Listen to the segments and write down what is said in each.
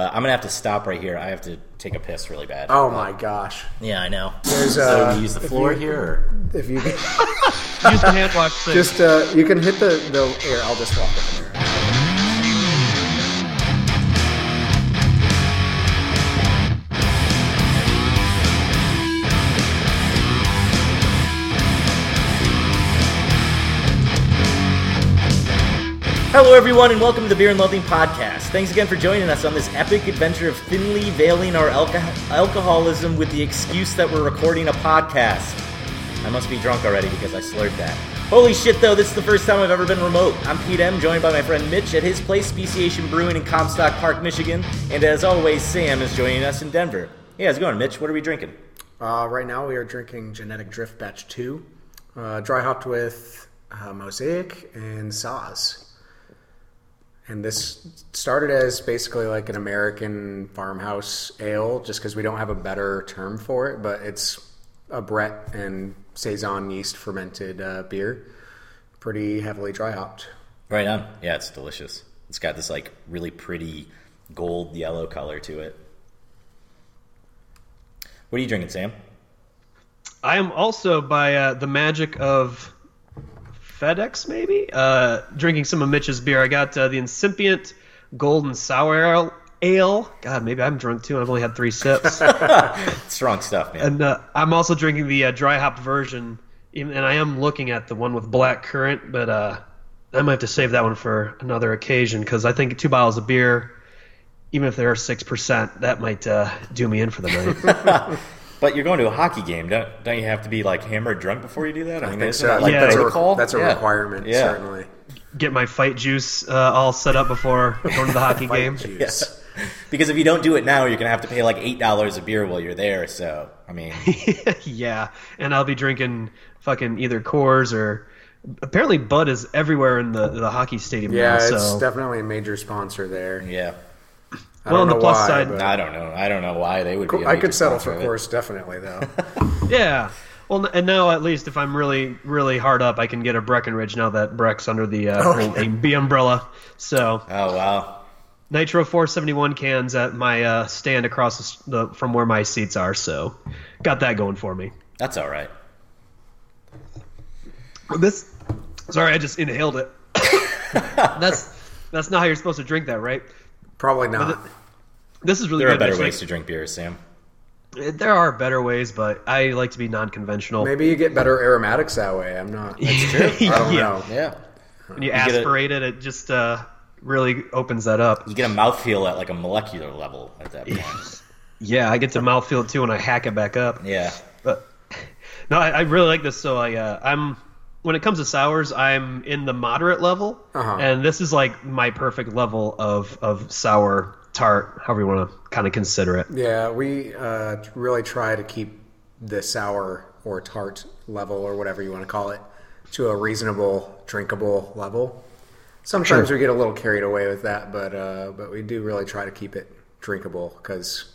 Uh, I'm gonna have to stop right here. I have to take a piss really bad. Oh my gosh! Yeah, I know. There's, so uh, we use the floor you- here. Or? If you can, Use the hand wash just uh, you can hit the the here. I'll just walk over Hello, everyone, and welcome to the Beer and Loathing Podcast. Thanks again for joining us on this epic adventure of thinly veiling our alco- alcoholism with the excuse that we're recording a podcast. I must be drunk already because I slurred that. Holy shit, though, this is the first time I've ever been remote. I'm Pete M., joined by my friend Mitch at his place, Speciation Brewing in Comstock Park, Michigan. And as always, Sam is joining us in Denver. Hey, how's it going, Mitch? What are we drinking? Uh, right now we are drinking Genetic Drift Batch Two, uh, dry hopped with uh, Mosaic and Saaz. And this started as basically like an American farmhouse ale, just because we don't have a better term for it. But it's a Brett and saison yeast fermented uh, beer, pretty heavily dry hopped. Right on. Yeah, it's delicious. It's got this, like, really pretty gold yellow color to it. What are you drinking, Sam? I am also by uh, the magic of FedEx, maybe uh, drinking some of Mitch's beer. I got uh, the incipient golden sour ale. ale. God, maybe I'm drunk too. I've only had three sips. Strong stuff, man. and uh, I'm also drinking the uh, dry hop version. And I am looking at the one with black currant, but uh, I might have to save that one for another occasion because I think two bottles of beer, even if they're six percent, that might uh, do me in for the night. But you're going to a hockey game, don't, don't you have to be like hammered drunk before you do that? I mean, think so. that like Yeah. that's, a, protocol? that's a Yeah. requirement, Yeah. certainly. Get my fight juice uh, all set up before going to the hockey Fight game. juice. Because if you don't do it now, you're gonna have to pay like eight dollars a beer while you're there. So I mean, yeah, and I'll be drinking fucking either Coors or apparently Bud is everywhere in the the hockey stadium Yeah, now. it's So definitely a major sponsor there. yeah, I Well, on the plus why, side- but- I don't know. I don't know why they would. Be a I major could settle for Coors, definitely though. yeah. Well, and now at least if I'm really really hard up, I can get a Breckenridge now that Breck's under the uh, Oh, whole AB umbrella. So Oh wow, Nitro 471 cans at my uh, stand across the, the from where my seats are. So got that going for me. that's all right. This, sorry, I just inhaled it. that's that's not how you're supposed to drink that, right? Probably not. This is really There are better Mitch. ways Like, to drink beer, Sam. There are better ways, but I like to be non-conventional. Maybe you get better aromatics that way. I'm not. That's true. I don't Yeah. know. Yeah, when you, get a- aspirate it, it just uh, really opens that up. you get a mouthfeel at like a molecular level at that point. Yeah, I get to mouthfeel it too when I hack it back up. yeah, But no, I, I really like this. So I, uh, I'm when it comes to sours, I'm in the moderate level, Uh-huh. and this is like my perfect level of of sour tart, however you want to kind of consider it. Yeah, we uh, really try to keep the sour or tart level or whatever you want to call it to a reasonable, drinkable level. Sometimes we get a little carried away with that, but uh, but we do really try to keep it drinkable because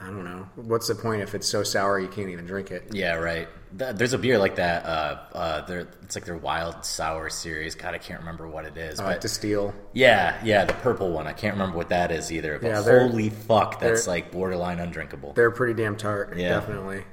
I don't know what's the point if it's so sour you can't even drink it. yeah, right. There's a beer like that. Uh, uh, they're, it's like their wild sour series. God, I can't remember what it is. Uh, but to steal, Yeah, yeah, the purple one. I can't remember what that is either. But Yeah, holy fuck, that's like borderline undrinkable. they're pretty damn tart. Yeah. Definitely.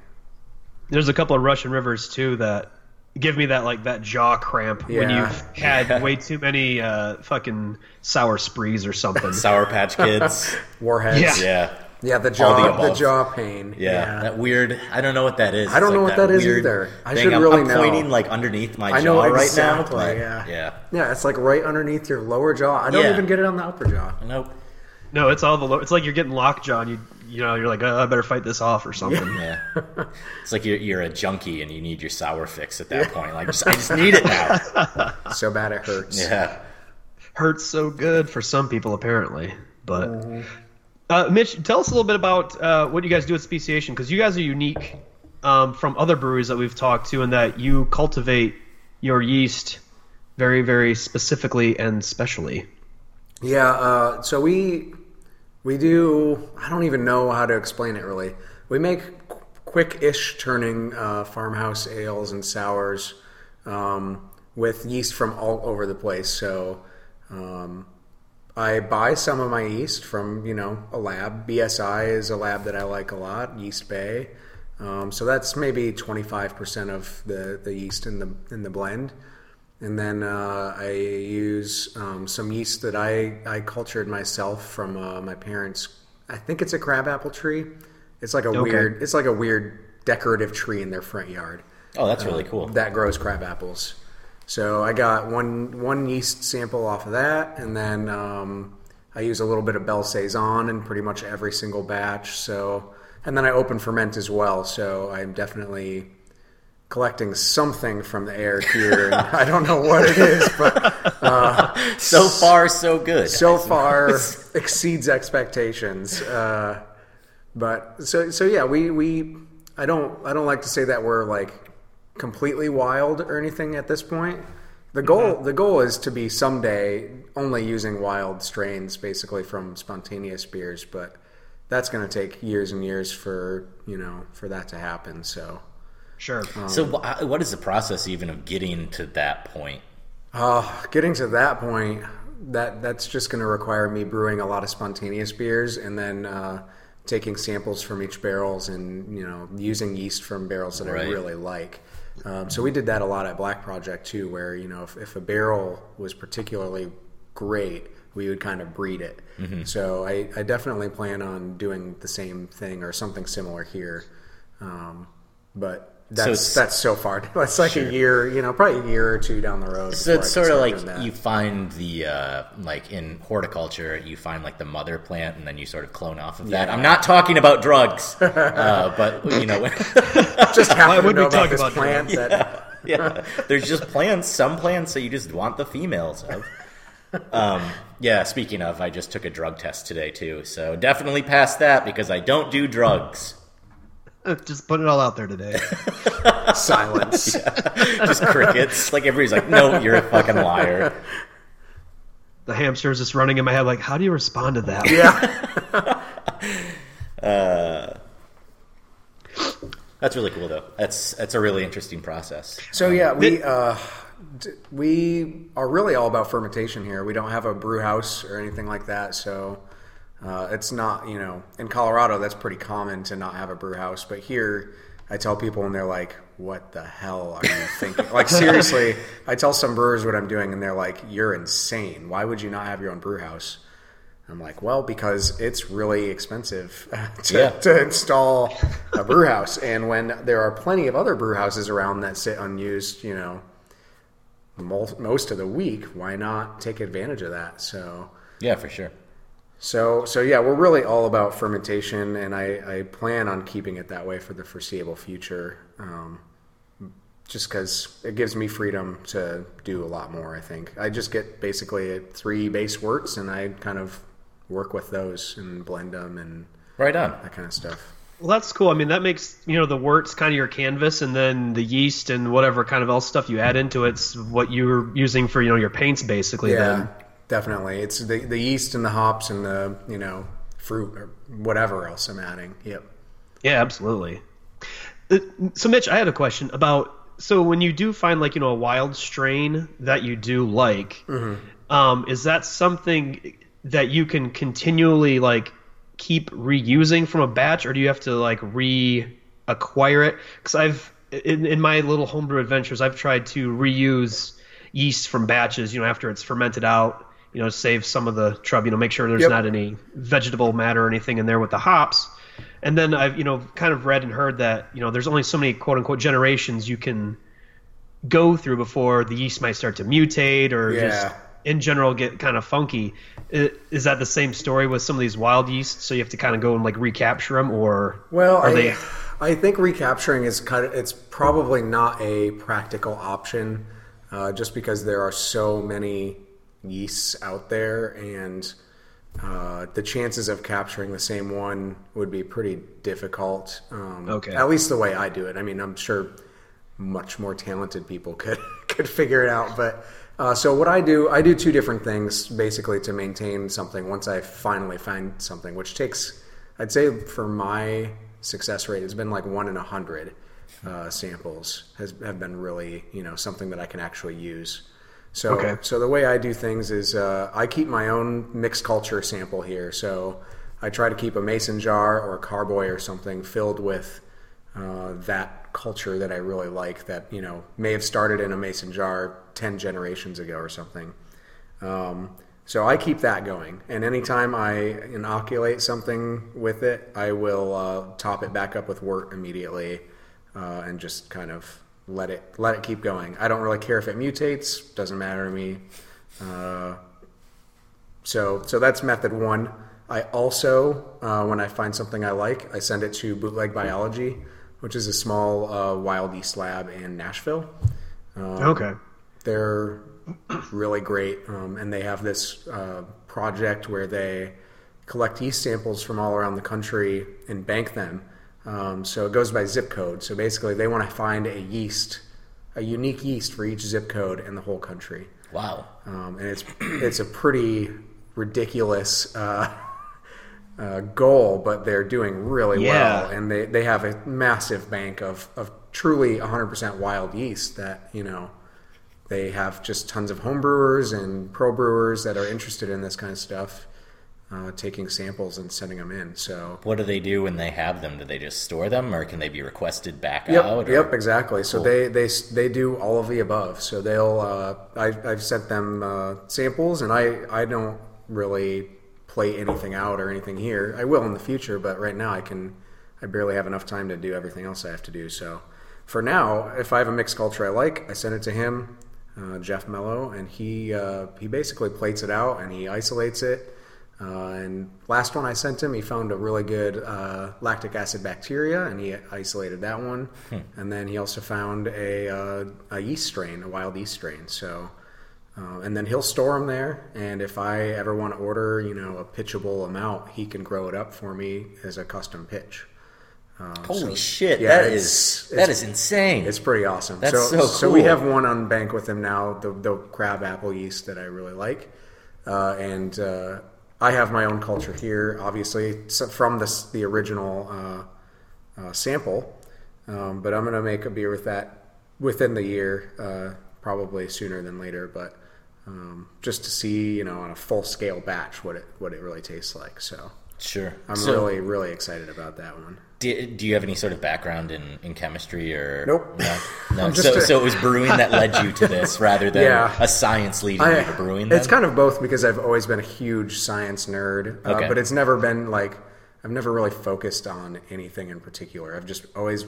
There's a couple of Russian rivers too that give me that like that jaw cramp when you've had way too many uh, fucking sour sprees or something. Sour Patch Kids. Warheads. Yeah. yeah. Yeah, the All the jaw, the, jaw pain. Yeah, that weird. I don't know what that is. I don't It's know like what that is either. I should I'm, really I'm know. pointing like underneath my I jaw know right now. But yeah. yeah. Yeah, it's like right underneath your lower jaw. I don't Yeah. even get it on the upper jaw. Nope. No, it's all the. Lo- it's like you're getting lockjaw, and you you know you're like, oh, I better fight this off or something. Yeah. it's like you're, you're a junkie and you need your sour fix at that point. Like, just, I just need it now. So bad it hurts. Yeah. Hurts so good for some people apparently, but. Mm-hmm. Uh, Mitch, tell us a little bit about uh, what you guys do at Speciation because you guys are unique um, from other breweries that we've talked to in that you cultivate your yeast very, very specifically and specially. Yeah, uh, so we we do. I don't even know how to explain it really. We make qu- quick-ish turning uh, farmhouse ales and sours um, with yeast from all over the place. So um, I buy some of my yeast from you know a lab. BSI is a lab that I like a lot, Yeast Bay. Um, so that's maybe 25% of the, the yeast in the in the blend. And then uh, I use um, some yeast that I, I cultured myself from uh, my parents. I think it's a crabapple tree. It's like a Okay. weird. It's like a weird decorative tree in their front yard Oh, that's really cool. that grows crab apples. So I got one one yeast sample off of that, and then um, I use a little bit of Belle Saison in pretty much every single batch. So and then I open ferment as well. So I'm definitely collecting something from the air here. and I don't know what it is, but So far, so good. so far exceeds expectations. Uh, but so so yeah, we we I don't I don't like to say that we're like completely wild or anything at this point. The goal the goal is to be someday only using wild strains basically from spontaneous beers, but that's going to take years and years for you know for that to happen. So Sure. So, what is the process even of getting to that point? Uh, getting to that point, that that's just going to require me brewing a lot of spontaneous beers and then uh, taking samples from each barrels and you know using yeast from barrels that I really like. Um, so we did that a lot at Black Project too, where you know if, if a barrel was particularly great, we would kind of breed it. So I, I definitely plan on doing the same thing or something similar here. Um, but that's it's- that's so far. That's like a year, you know, probably a year or two down the road. So it's sort of like you find the uh, like in horticulture, you find like the mother plant, and then you sort of clone off of that. I'm not talking about drugs, uh, but you know, just happen to would we know talk about this about plant that yeah, there's just plants, some plants that you just want the females of. Um, yeah, speaking of, I just took a drug test today too, so definitely passed that because I don't do drugs. Uh, just put it all out there today. silence. Just crickets. Like everybody's like, no, you're a fucking liar. the hamster's just running in my head like, how do you respond to that? Yeah. Uh, that's really cool though. That's that's a really interesting process. So yeah, um, we uh, we are really all about fermentation here. We don't have a brew house or anything like that, so uh, it's not you know in Colorado that's pretty common to not have a brew house. But here, I tell people and they're like, "What the hell are you thinking?" like seriously, I tell some brewers what I'm doing and they're like, "You're insane. Why would you not have your own brew house?" I'm like, well, because it's really expensive to, Yeah. to install a brew house, and when there are plenty of other brew houses around that sit unused, you know, most of the week, why not take advantage of that? So, Yeah, for sure. So, so yeah, we're really all about fermentation, and I, I plan on keeping it that way for the foreseeable future. Um, just because it gives me freedom to do a lot more. I think I just get basically three base worts, and I kind of work with those and blend them and Right on. that kind of stuff. Well, that's cool. I mean, that makes you know the worts kind of your canvas, and then the yeast and whatever kind of else stuff you add into it's what you're using for you know your paints basically. Yeah, Then. Definitely. It's the the yeast and the hops and the you know fruit or whatever else I'm adding. Yep. Yeah, absolutely. Uh, So, Mitch, I had a question about. So, when you do find like you know a wild strain that you do like, um, is that something that you can continually like keep reusing from a batch, or do you have to like reacquire it? Because I've in, in my little homebrew adventures, I've tried to reuse yeast from batches. You know, after it's fermented out. You know, save some of the trouble. You know, make sure there's Yep. not any vegetable matter or anything in there with the hops. And then I've you know kind of read and heard that you know there's only so many quote unquote generations you can go through before the yeast might start to mutate or just in general get kind of funky. Is that the same story with some of these wild yeasts? So you have to kind of go and like recapture them, or Well, are I, they? I think recapturing is kind of it's probably not a practical option, uh, just because there are so many yeasts out there, and uh, the chances of capturing the same one would be pretty difficult. Um, Okay. At least the way I do it. I mean, I'm sure much more talented people could could figure it out, but. Uh, so what I do, I do two different things basically to maintain something. Once I finally find something, which takes, I'd say for my success rate it's been like one in a hundred uh, samples has have been really you know something that I can actually use. So, Okay. so the way I do things is uh, I keep my own mixed culture sample here. So I try to keep a mason jar or a carboy or something filled with uh, that culture that I really like. That you know may have started in a mason jar ten generations ago or something. Um, so I keep that going, and anytime I inoculate something with it, I will uh, top it back up with wort immediately, uh, and just kind of let it let it keep going. I don't really care if it mutates; doesn't matter to me. Uh, so so that's method one. I also, uh, when I find something I like, I send it to Bootleg Biology, which is a small uh, wild yeast lab in Nashville. Um, Okay. they're really great, um, and they have this uh, project where they collect yeast samples from all around the country and bank them. Um, so it goes by zip code. So basically, they want to find a yeast, a unique yeast for each zip code in the whole country, Wow. um, and it's it's a pretty ridiculous. Uh, uh, goal, but they're doing really Yeah. well, and they, they have a massive bank of, of truly 100% wild yeast that you know they have just tons of home brewers and pro brewers that are interested in this kind of stuff, uh, taking samples and sending them in. So What do they do when they have them? Do they just store them, or can they be requested back Yep, out? or- yep, exactly. So they, they they do all of the above. So they'll uh, I, I've sent them uh, samples, and I I don't really play anything out or anything here. I will in the future, but right now I can I barely have enough time to do everything else I have to do. So for now, if I have a mixed culture I like, I send it to him, uh, Jeff Mello, and he uh, he basically plates it out and he isolates it. Uh, and last one I sent him, he found a really good uh, lactic acid bacteria, and he isolated that one. And then he also found a, uh, a yeast strain, a wild yeast strain. So, uh, and then he'll store them there. And if I ever want to order, you know, a pitchable amount, he can grow it up for me as a custom pitch. Uh, Holy so- shit! yeah, that it's- is it's- that is insane. It's pretty awesome. That's so, so we have one on bank with him now, the, the crab apple yeast that I really like, uh, and uh, I have my own culture here, obviously so from this the original uh, uh, sample. Um, but I'm gonna make a beer with that within the year, uh, probably sooner than later. But um, just to see, you know, on a full scale batch, what it what it really tastes like. So sure. I'm so, really really excited about that one. Do, do you have any sort of background in, in chemistry or Nope. No, no. So, a- so it was brewing that led you to this rather than Yeah. a science leading you to brewing. It's kind of both because I've always been a huge science nerd, uh, Okay. but it's never been like I've never really focused on anything in particular. I've just always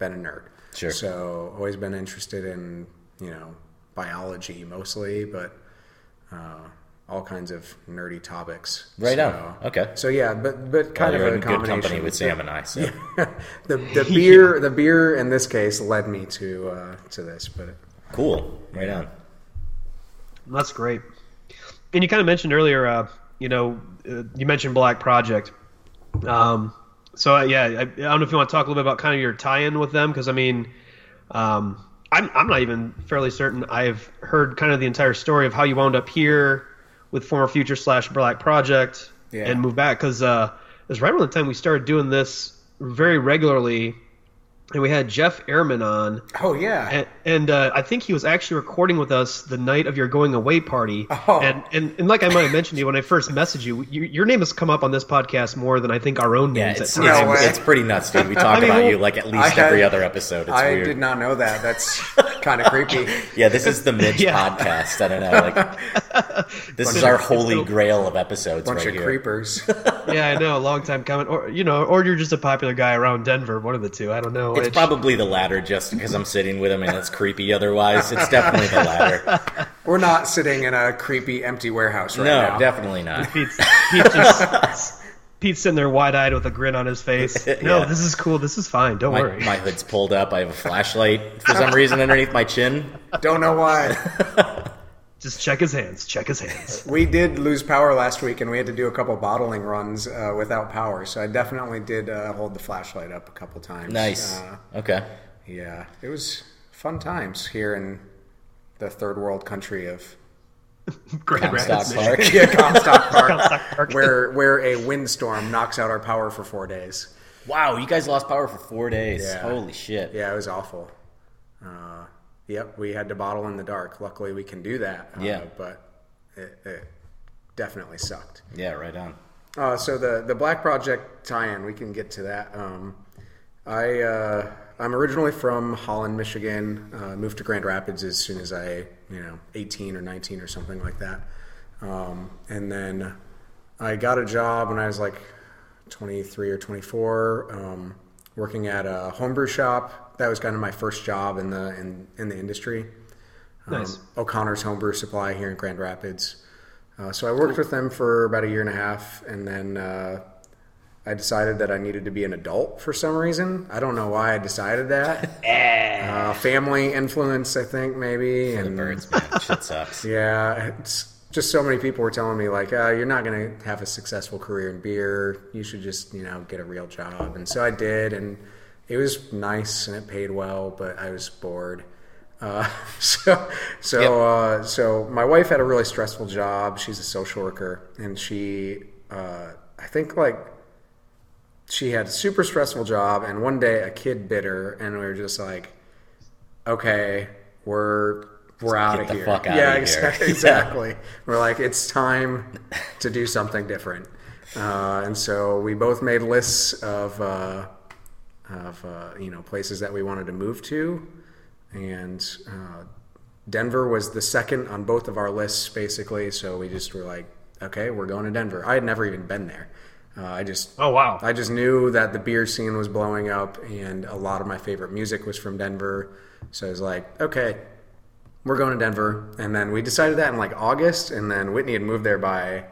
been a nerd. Sure. So always been interested in you know biology mostly, but uh, all kinds of nerdy topics. right so, on. Okay. So yeah, but but kind Well, of a in good company with Sam and I. So the the beer the beer in this case led me to uh, to this, but cool. Right on. That's great. And you kind of mentioned earlier, uh, you know, uh, you mentioned Black Project. Um, so uh, yeah, I, I don't know if you want to talk a little bit about kind of your tie-in with them, because I mean, um, I'm I'm not even fairly certain I've heard kind of the entire story of how you wound up here with former Future slash Black Project Yeah. and moved back, because uh, it was right around the time we started doing this very regularly, and we had Jeff Ehrman on. oh yeah, And, and uh, I think he was actually recording with us the night of your going away party. Oh. And, and and like I might have mentioned to you when I first messaged you, you, your name has come up on this podcast more than I think our own Yeah, names it's, at No times. it's, it's pretty nuts, dude. We talk I mean, about well, you like at least had- every other episode. It's I weird. did not know that. That's kind of creepy. Yeah, this is the Mitch Yeah. podcast. I don't know. Like, this is our holy grail of episodes Bunch right of here. creepers. yeah, I know, a long time coming. Or you know, or you're just a popular guy around Denver. One of the two. I don't know. It's probably the latter, just because I'm sitting with him and it's creepy. Otherwise, it's definitely the latter. We're not sitting in a creepy empty warehouse right No, now. definitely not. Pete's, Pete just, Pete's sitting there wide-eyed with a grin on his face. No, Yeah. this is cool. This is fine. Don't My, worry. my hood's pulled up. I have a flashlight for some reason underneath my chin. Don't know why. Just check his hands. Check his hands. we did lose power last week, and we had to do a couple bottling runs uh, without power. So I definitely did uh, hold the flashlight up a couple times. Nice. Uh, Okay. yeah, it was fun times here in the third world country of Grand Comstock Rapids, Park. yeah, Comstock Park, Comstock Park. where where a windstorm knocks out our power for four days. Wow, you guys lost power for four days. Yeah. Holy shit. Yeah, it was awful. Uh, Yep, we had to bottle in the dark. Luckily, we can do that. uh, Yeah. but it, it definitely sucked. Yeah, right on. Uh, so the the Black Project tie-in, we can get to that. Um, I uh, I'm originally from Holland, Michigan. Uh, moved to Grand Rapids as soon as I you know 18 or 19 or something like that. Um, and then I got a job when I was like 23 or 24, um, working at a homebrew shop. That was kind of my first job in the in, in the industry. Nice. Um, O'Connor's Homebrew Supply here in Grand Rapids. Uh, so I worked with them for about a year and a half, and then uh, I decided that I needed to be an adult for some reason. I don't know why I decided that. uh, family influence, I think, maybe. The and birds, man. Shit sucks. yeah, it's just so many people were telling me like, uh, "You're not going to have a successful career in beer. You should just, you know, get a real job." And so I did, and it was nice and it paid well, but I was bored. Uh, so, so, Yep. uh, so my wife had a really stressful job. She's a social worker, and she, uh, I think, like she had a super stressful job. And one day, a kid bit her, and we were just like, "Okay, we're." We're out of here. yeah, here. exactly. exactly. We're like, it's time to do something different. Uh, and so we both made lists of, uh, of uh, you know, places that we wanted to move to. And uh, Denver was the second on both of our lists, basically. So we just were like, okay, we're going to Denver. I had never even been there. Uh, I just Oh wow. I just knew that the beer scene was blowing up, and a lot of my favorite music was from Denver. So I was like, okay, we're going to Denver. And then we decided that in like August, and then Whitney had moved there by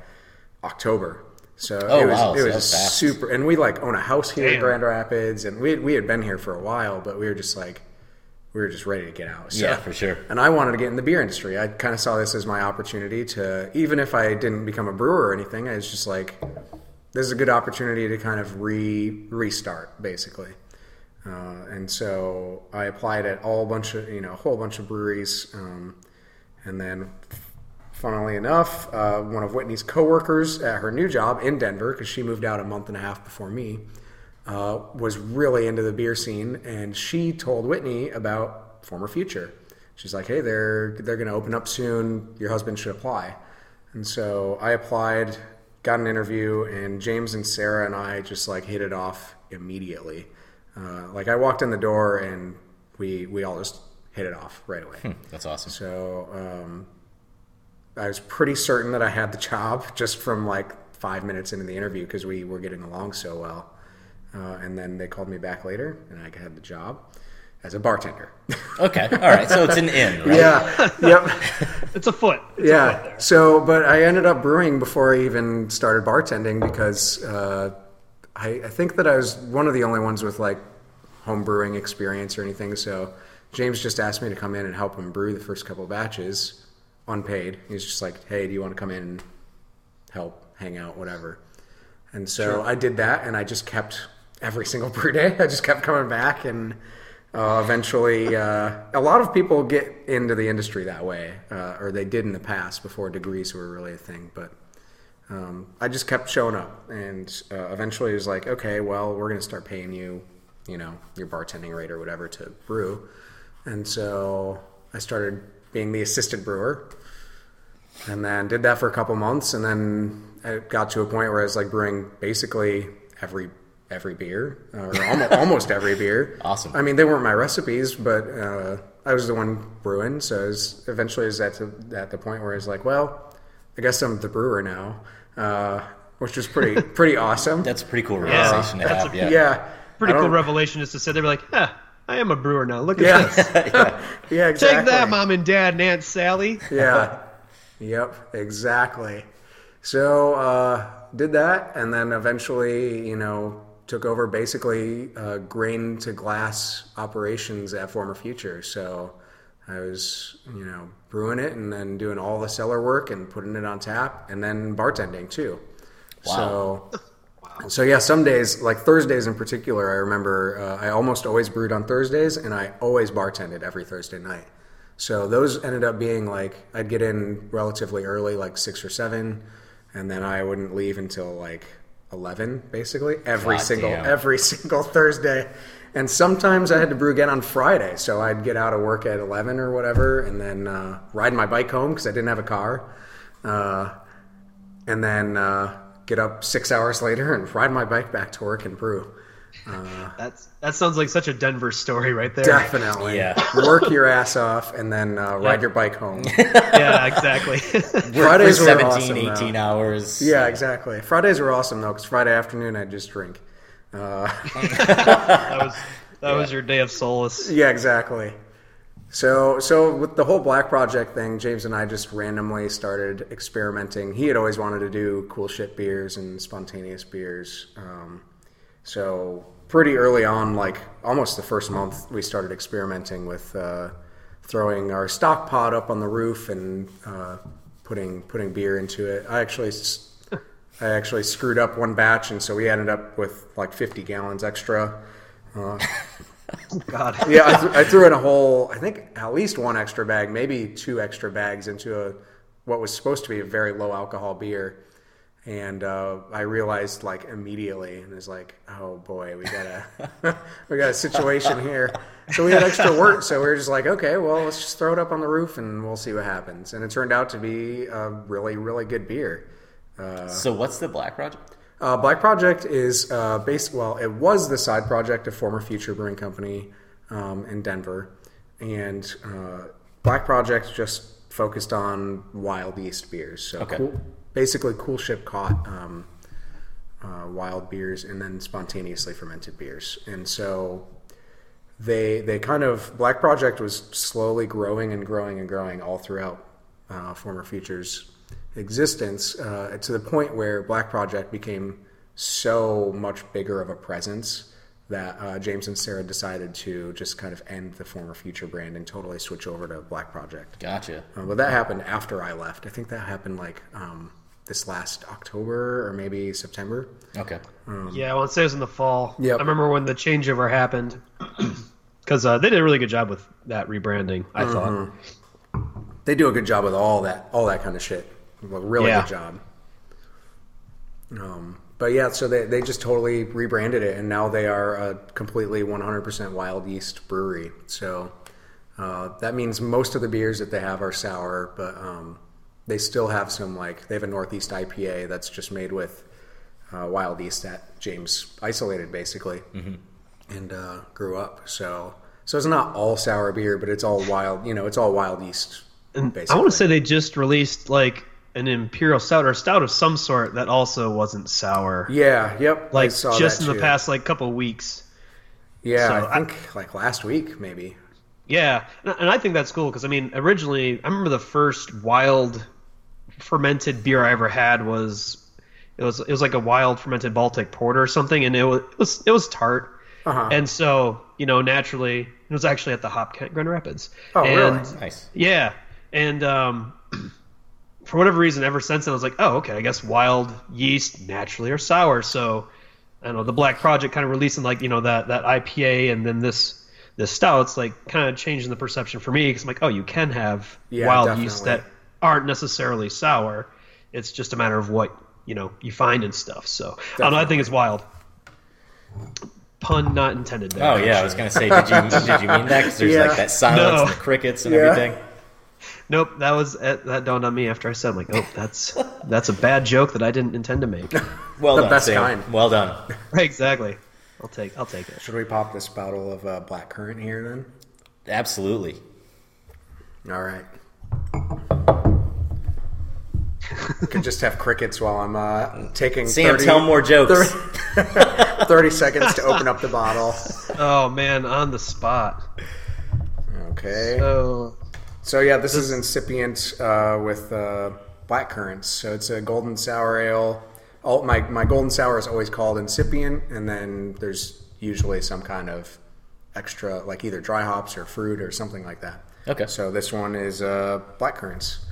October. So Oh, it was wow, it so was that's super. And we like own a house here in Grand Rapids, and we we had been here for a while, but we were just like we were just ready to get out. So- Yeah, for sure. And I wanted to get in the beer industry. I kind of saw this as my opportunity to, even if I didn't become a brewer or anything, I was just like, this is a good opportunity to kind of re restart, basically. Uh, and so I applied at all bunch of you know a whole bunch of breweries, um, and then funnily enough, uh, one of Whitney's coworkers at her new job in Denver, because she moved out a month and a half before me, uh, was really into the beer scene, and she told Whitney about Former Future. She's like, "Hey, they're they're going to open up soon. Your husband should apply." And so I applied, got an interview, and James and Sarah and I just like hit it off immediately. Uh, like I walked in the door and we we all just hit it off right away. That's awesome. So um, I was pretty certain that I had the job just from like five minutes into the interview because we were getting along so well. Uh, and then they called me back later, and I had the job as a bartender. Okay, all right. So it's an in, right? yeah. Yep. It's a foot. It's a foot yeah. there. So, but I ended up brewing before I even started bartending because uh, I, I think that I was one of the only ones with like home brewing experience or anything. So James just asked me to come in and help him brew the first couple batches, unpaid. He's just like, "Hey, do you want to come in and help, hang out, whatever?" And so I did that, and I just kept every single brew day. I just kept coming back, and uh, eventually, uh, a lot of people get into the industry that way, uh, or they did in the past before degrees were really a thing. But um, I just kept showing up, and uh, eventually, it was like, okay, well, we're going to start paying you, you know, your bartending rate or whatever to brew. And so I started being the assistant brewer and then did that for a couple months and then it got to a point where I was like brewing basically every every beer or almost, almost every beer. Awesome. I mean, they weren't my recipes, but uh, I was the one brewing. So I was, eventually, I was at, the, at the point where I was like, well, I guess I'm the brewer now, uh, which was pretty pretty awesome. That's a pretty cool realization to that's have. a- yeah. yeah, Pretty cool revelation is to say they were like, huh, I am a brewer now. Look at Yeah, this. yeah, exactly. Take that, mom and dad and Aunt Sally. yeah. Yep, exactly. So uh, did that, and then eventually, you know, took over basically uh, grain to glass operations at Former Future. So I was, you know, brewing it and then doing all the cellar work and putting it on tap, and then bartending too. Wow. So. So yeah, some days, like Thursdays in particular, I remember uh, I almost always brewed on Thursdays, and I always bartended every Thursday night. So those ended up being like I'd get in relatively early, like six or seven, and then I wouldn't leave until like eleven, basically every God single damn. every single Thursday. And sometimes I had to brew again on Friday, so I'd get out of work at eleven or whatever, and then uh, ride my bike home because I didn't have a car, uh, and then uh, get up six hours later and ride my bike back to work and brew. That's that sounds like such a Denver story right there. Definitely, Yeah. Work your ass off and then uh, ride Yeah. your bike home. yeah, exactly. Fridays for were 17, awesome, 18 though. hours. Yeah, exactly. Fridays were awesome though, because Friday afternoon I'd just drink. Uh, that was that was your day of solace. yeah, exactly. So, so with the whole Black Project thing, James and I just randomly started experimenting. He had always wanted to do coolship beers and spontaneous beers. Um, so pretty early on, like almost the first month, we started experimenting with uh, throwing our stock pot up on the roof and uh, putting putting beer into it. I actually I actually screwed up one batch, and so we ended up with like 50 gallons extra. Uh, God. yeah, I, th- I threw in a whole, I think at least one extra bag, maybe two extra bags into a what was supposed to be a very low alcohol beer. And uh, I realized like immediately, and was like, "Oh boy, we got a we got a situation here." So we had extra work, so we were just like, "Okay, well, let's just throw it up on the roof, and we'll see what happens." And it turned out to be a really, really good beer. So what's the Black Project? Uh, Black Project is uh, based. Well, it was the side project of former Future Brewing Company um, in Denver, and uh, Black Project just focused on wild yeast beers. So Okay. cool, basically, coolship caught um, uh, wild beers and then spontaneously fermented beers. And so they they kind of Black Project was slowly growing and growing and growing all throughout uh, former Futures existence uh, to the point where Black Project became so much bigger of a presence that uh, James and Sarah decided to just kind of end the former Future brand and totally switch over to Black Project. Gotcha. Uh, but that happened after I left. I think that happened like um, this last October or maybe September. Okay. Yeah, I want to say it was in the fall. Yep. I remember when the changeover happened because uh, they did a really good job with that rebranding. I thought. They do a good job with all that, all that kind of shit. A really Yeah. good job. Um, but yeah, so they, they just totally rebranded it, and now they are a completely 100% wild yeast brewery. So uh, that means most of the beers that they have are sour, but um, they still have some like they have a Northeast IPA that's just made with uh, wild yeast that James isolated basically, and uh, grew up. So so it's not all sour beer, but it's all wild. You know, it's all wild yeast. And basically. I want to say they just released like an imperial stout or a stout of some sort that also wasn't sour. Yeah, yep. I like saw just that in the too. past like couple weeks. Yeah, so I I- think like last week maybe. Yeah, and and I think that's cool because I mean, originally I remember the first wild fermented beer I ever had was it was it was like a wild fermented Baltic porter or something, and it was it was, it was tart, Uh-huh. and so you know naturally it was actually at the HopCat Grand Rapids. Oh, and, really? Nice. Yeah, and um, for whatever reason, ever since then, I was like, oh, okay, I guess wild yeast naturally are sour. So I don't know the Black Project kind of releasing like you know that that IPA and then this this stout. It's like kind of changing the perception for me because I'm like, oh, you can have Yeah, wild yeast that aren't necessarily sour. It's just a matter of what you know you find and stuff. So I don't know. I think it's wild. Pun not intended. There. Oh yeah, I was gonna say, did you did you mean that? Because there's Yeah. like that silence, No. and the crickets, and Yeah. everything. Nope, that was that that dawned on me after I said, I'm like, oh, that's that's a bad joke that I didn't intend to make. Well The done, best Sam. kind. Well done. exactly. I'll take I'll take it. Should we pop this bottle of uh, black currant here then? Absolutely. All right. We could just have crickets while I'm uh, taking Sam, 30, tell more jokes. 30, 30 seconds to open up the bottle. Oh man, on the spot. Okay. So So yeah, this is incipient uh, with uh, black currants. So it's a golden sour ale. All, my my golden sour is always called incipient, and then there's usually some kind of extra, like either dry hops or fruit or something like that. Okay. So this one is uh, black currants.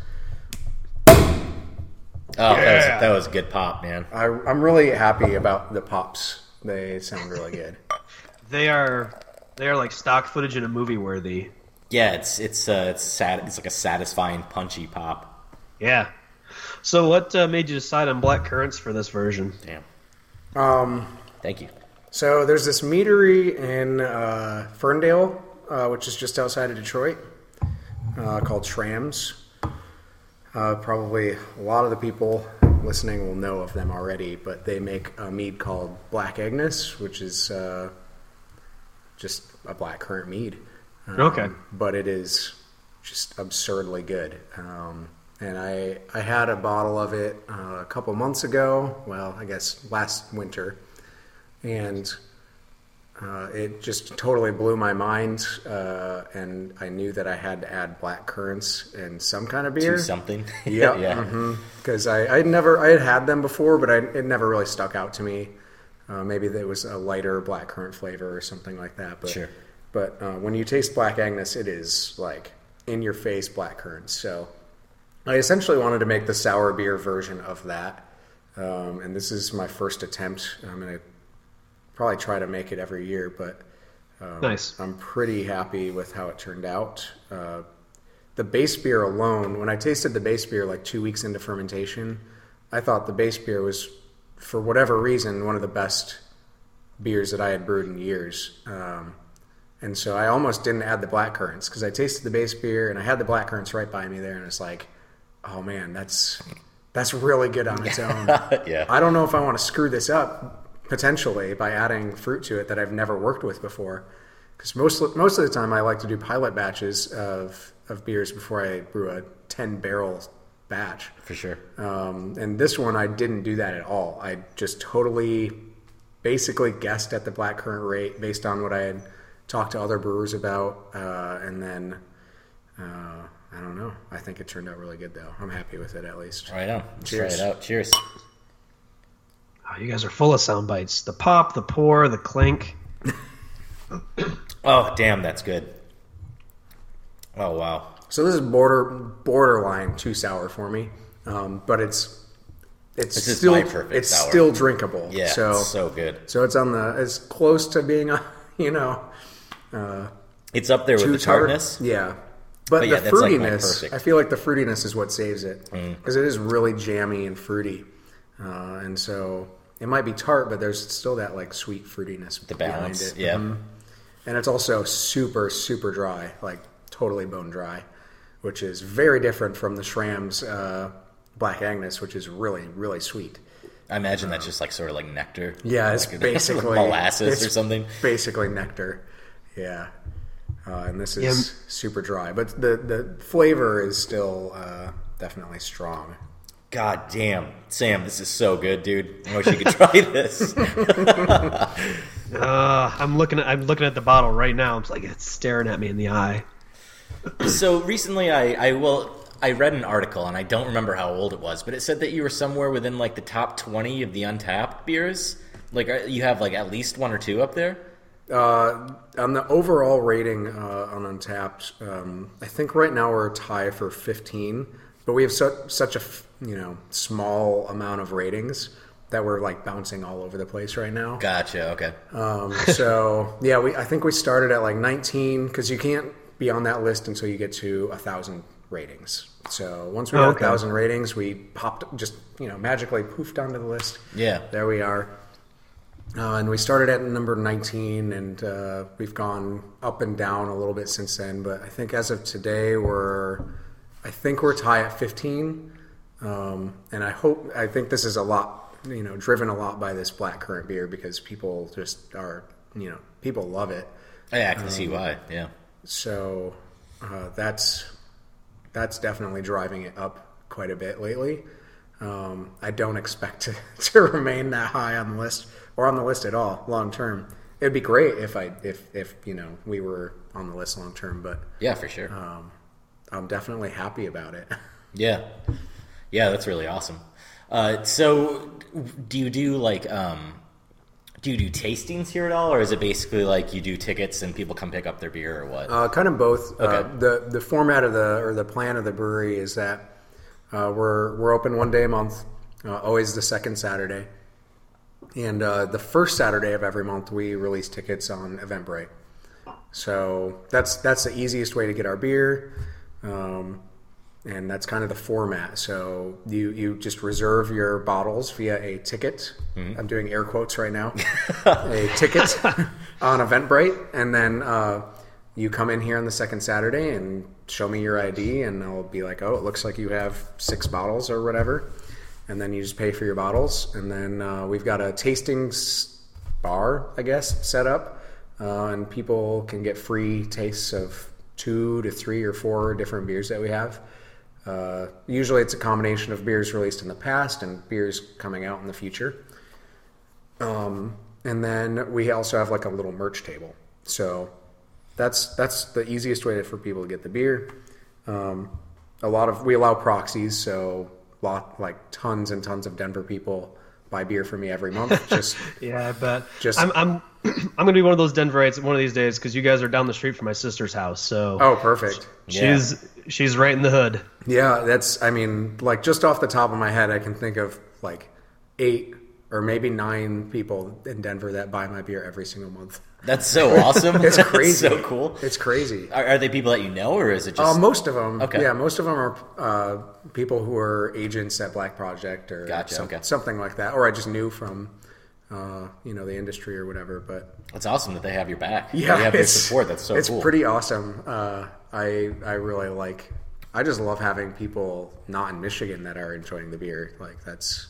Oh, that, was, that was a good pop, man. I, I'm really happy about the pops. They sound really good. they are they are like stock footage in a movie worthy. Yeah, it's it's uh, it's sad. It's like a satisfying, punchy pop. Yeah. So what uh, made you decide on black currants for this version? Damn. Um, Thank you. so there's this meadery in uh, Ferndale, uh, which is just outside of Detroit, uh, called Schramm's. Uh, probably a lot of the people listening will know of them already, but they make a mead called Black Agnes, which is uh, just a black currant mead. Um, Okay. But it is just absurdly good. Um, and I I had a bottle of it uh, a couple months ago. Well, I guess last winter, and uh, it just totally blew my mind. Uh, and I knew that I had to add black currants in some kind of beer. To something. Yep. yeah. Because I I'd never I had had them before, but I, it never really stuck out to me. Uh, maybe it was a lighter black currant flavor or something like that. But Sure. But uh, when you taste Black Agnes, it is like in your face black currants. So I essentially wanted to make the sour beer version of that, um, and this is my first attempt. I'm gonna probably try to make it every year, but um, Nice. I'm pretty happy with how it turned out. Uh, the base beer alone, when I tasted the base beer like two weeks into fermentation, I thought the base beer was, for whatever reason, one of the best beers that I had brewed in years. Um, and so I almost didn't add the black currants because I tasted the base beer and I had the black currants right by me there, and it's like, oh man, that's that's really good on its own. yeah. I don't know if I want to screw this up potentially by adding fruit to it that I've never worked with before. Because most most of the time I like to do pilot batches of of beers before I brew a ten barrel batch. For sure. Um, and this one I didn't do that at all. I just totally, basically guessed at the black currant rate based on what I had talked to other brewers about, uh, and then uh, I don't know. I think it turned out really good though. I'm happy with it at least. Right on. Let's Cheers. try it out. Cheers. Oh, you guys are full of sound bites. The pop, the pour, the clink. Oh, damn, that's good. Oh, wow. So this is border borderline too sour for me, um, but it's it's This is still my perfect it's sour. still drinkable. Yeah, So it's so good. so it's on the as close to being a you know It's up there with the tart. tartness. Yeah. But, But yeah, the like, fruitiness. Mm. I feel like the fruitiness is what saves it because it is really jammy and fruity, uh, and so it might be tart, but there's still that like sweet fruitiness The behind balance. it. Yeah. Mhm. and it's also super super dry, like totally bone dry, which is very different from the Schramm's uh, Black Agnes, which is really really sweet. I imagine that's just like sort of like nectar. Yeah, it's Like basically molasses or something. Basically nectar. Yeah. Uh, and this is Yeah. super dry, but the the flavor is still uh, definitely strong. God damn, Sam, this is so good, dude. I wish you could try this. Uh, I'm looking at I'm looking at the bottle right now. It's like it's staring at me in the eye. so recently, I, I well, I read an article and I don't remember how old it was, but it said that you were somewhere within like the top twenty of the Untappd beers. Like you have like at least one or two up there. Uh, on the overall rating uh, on Untappd, um, I think right now we're a tie for 15, but we have su- such a f- you know small amount of ratings that we're like bouncing all over the place right now. Gotcha. Okay. Um, so yeah, we I think we started at like 19 because you can't be on that list until you get to a thousand ratings. So once we Oh, got okay. a thousand ratings, we popped just you know magically poofed onto the list. Yeah. There we are. Uh, and we started at number 19, and uh, we've gone up and down a little bit since then. But I think as of today, we're, I think we're tied at 15. Um, and I hope, I think this is a lot, you know, driven a lot by this black currant beer because people just are, you know, people love it. Yeah, I can see Um, why. Yeah. So uh, that's that's definitely driving it up quite a bit lately. Um, I don't expect to, to remain that high on the list or on the list at all long term. It'd be great if I if if you know we were on the list long term, but Yeah, for sure. um, I'm definitely happy about it. Yeah, yeah, that's really awesome. Uh, so, do you do like um, do you do tastings here at all, or is it basically like you do tickets and people come pick up their beer, or what? Uh, kind of both. Uh, the the format of the or the plan of the brewery is that uh, we're we're open one day a month, uh, always the second Saturday, and uh, the first Saturday of every month we release tickets on Eventbrite. So that's that's the easiest way to get our beer. Um, and that's kind of the format. So you you just reserve your bottles via a ticket. I'm doing air quotes right now. a ticket on Eventbrite, and then uh, you come in here on the second Saturday and show me your ID, and I'll be like, oh, it looks like you have six bottles or whatever, and then you just pay for your bottles, and then uh, we've got a tastings bar, I guess, set up, uh, and people can get free tastes of two to three or four different beers that we have. Uh, usually, it's a combination of beers released in the past and beers coming out in the future. Um, and then we also have like a little merch table. So that's that's the easiest way for people to get the beer. Um, a lot of we allow proxies, so lot like tons and tons of Denver people buy beer for me every month. Just Yeah, I bet. Just- I'm I'm I'm gonna be one of those Denverites one of these days because you guys are down the street from my sister's house. So oh, perfect. she's she's right in the hood. Yeah, that's. I mean, like just off the top of my head, I can think of like eight or maybe nine people in Denver that buy my beer every single month. That's so awesome. It's That's crazy. so cool. It's crazy. Are, are they people that you know, or is it Uh, just? most of them, Okay. yeah, most of them are uh, people who are agents at Black Project or Gotcha, some- okay. something like that, or I just knew from, uh, you know, the industry or whatever. But It's awesome that they have your back. yeah, they have your it's support. That's so it's cool. pretty awesome. Uh, I I really like. I just love having people not in Michigan that are enjoying the beer. Like that's,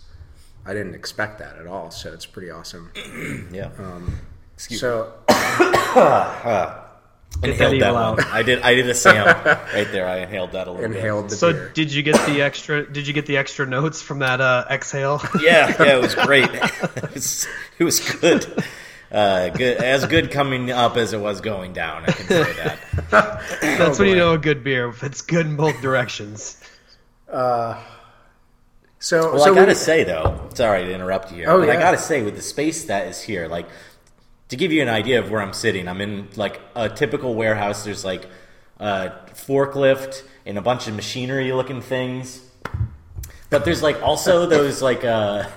I didn't expect that at all. So it's pretty awesome. yeah. Um, Excuse so Get inhaled that that one. I did. I did a Sam right there. I inhaled that a little bit. inhaled the So beer. did you get the extra? Did you get the extra notes from that uh, exhale? Yeah, yeah, it was great. it, was, it was good. Uh, good as good coming up as it was going down. I can say that. That's when you know a good beer. If it's good in both directions. Uh, So Well, so I gotta we- say though, sorry to interrupt you here, Oh, but I gotta say with the space that is here, like to give you an idea of where I'm sitting, I'm in like a typical warehouse. There's like a forklift and a bunch of machinery looking things, but there's like also those like uh,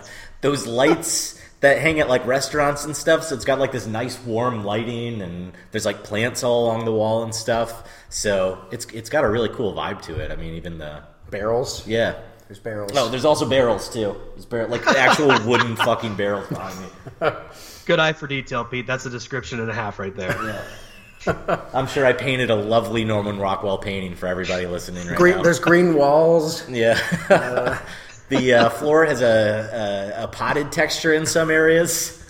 those lights that hang at like restaurants and stuff. So it's got like this nice warm lighting, and there's like plants all along the wall and stuff. So it's it's got a really cool vibe to it. I mean, even the barrels. yeah. There's barrels. No, there's also barrels too. There's barrel, like actual wooden fucking barrels behind me. Good eye for detail, Pete. That's a description and a half right there. I'm sure I painted a lovely Norman Rockwell painting for everybody listening right green, now. there's green walls. Yeah. the uh, floor has a, a, a potted texture in some areas.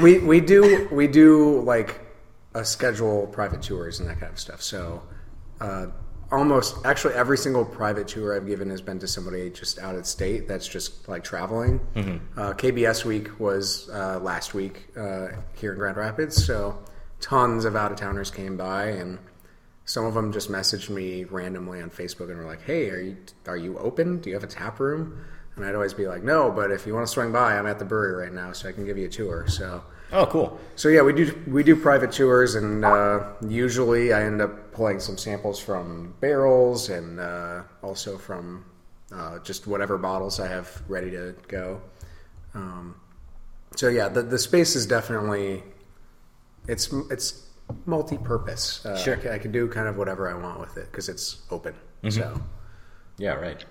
We we do we do like a schedule private tours and that kind of stuff. So uh, almost actually every single private tour I've given has been to somebody just out of state that's just like traveling. Uh, KBS week was uh, last week uh, here in Grand Rapids, so tons of out of towners came by and. Some of them just messaged me randomly on Facebook and were like, "Hey, are you are you open? Do you have a tap room?" And I'd always be like, "No, but if you want to swing by, I'm at the brewery right now, so I can give you a tour." So Oh, cool. so yeah, we do we do private tours, and uh, usually I end up pulling some samples from barrels and uh, also from uh, just whatever bottles I have ready to go. Um, so yeah, the the space is definitely it's it's multi-purpose. Uh, Sure. I, can, I can do kind of whatever I want with it because it's open. So Yeah, right.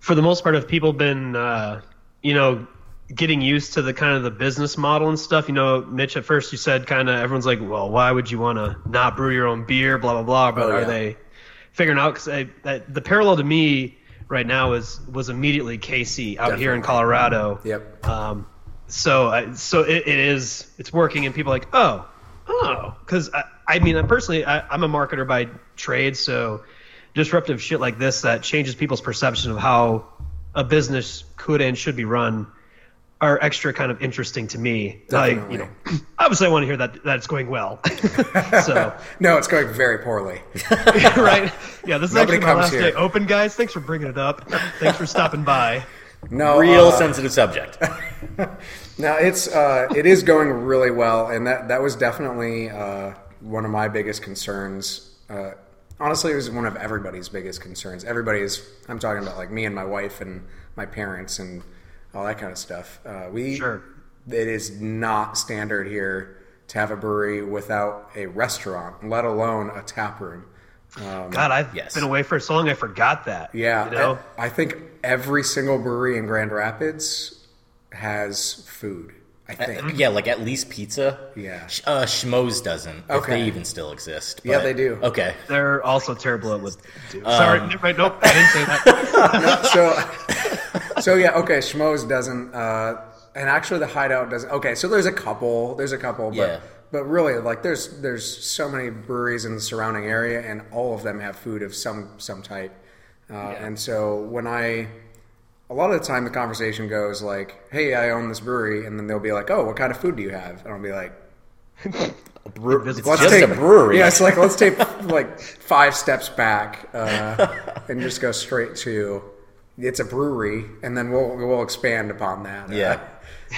For the most part, have people been, uh, you know, getting used to the kind of the business model and stuff? You know, Mitch, at first you said kind of everyone's like, well, why would you want to not brew your own beer, blah blah blah. But Oh, are yeah. they figuring out? Because the parallel to me right now is was immediately Casey out here in Colorado. Yep. Um, so I so it, it is it's working, and people are like, oh, oh, because I, I mean, I personally, I, I'm a marketer by trade, so disruptive shit like this that changes people's perception of how a business could and should be run are extra kind of interesting to me. Like, you know, obviously I want to hear that that it's going well. so, no, it's going very poorly. right? Yeah, this is Nobody actually my last here. day open, guys. Thanks for bringing it up. Thanks for stopping by. No, Real uh, sensitive subject. Now it's uh, it is going really well, and that that was definitely uh, one of my biggest concerns. Uh, honestly, it was one of everybody's biggest concerns. Everybody's. I'm talking about like me and my wife and my parents and all that kind of stuff. Uh, we Sure. it is not standard here to have a brewery without a restaurant, let alone a tap room. God, I've yes. been away for so long, I forgot that. Yeah, you know, I, I think every single brewery in Grand Rapids has food. I think. Yeah, like at least pizza. Yeah. Sh- Uh, Schmohz doesn't. If Okay. they even still exist. Yeah, they do. Okay. they're also terrible at what do. Um, Sorry, never mind. Nope, I didn't say that. so, so yeah, okay. Schmohz doesn't, uh, and actually the Hideout doesn't. Okay, so there's a couple. There's a couple, but Yeah. but really, like there's there's so many breweries in the surrounding area, and all of them have food of some some type. Uh, And so when I, a lot of the time, the conversation goes like, "Hey, I own this brewery," and then they'll be like, "Oh, what kind of food do you have?" And I'll be like. Bre- it's Let's just take a brewery. Yeah, it's like let's take like five steps back uh, and just go straight to it's a brewery, and then we'll we'll expand upon that. Uh, Yeah.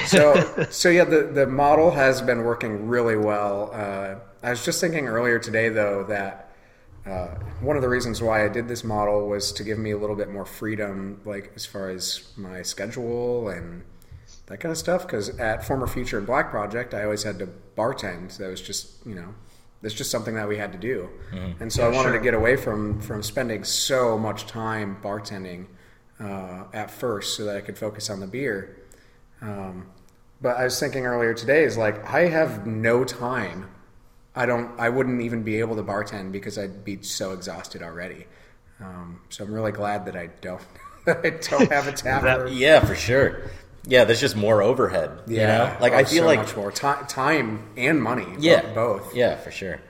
so so yeah, the the model has been working really well. Uh, I was just thinking earlier today though that. Uh, one of the reasons why I did this model was to give me a little bit more freedom, like as far as my schedule and that kind of stuff. Because at former Future and Black Project, I always had to bartend. That was just you know, that's just something that we had to do. And so I wanted to get away from from spending so much time bartending uh, at first, so that I could focus on the beer. Um, but I was thinking earlier today is like I have no time. I don't. I wouldn't even be able to bartend because I'd be so exhausted already. Um, so I'm really glad that I don't. that I don't have a tap That- Yeah, for sure. Yeah, there's just more overhead. you know? like Oh, I feel so like much more time, time and money. yeah, both. Yeah, for sure.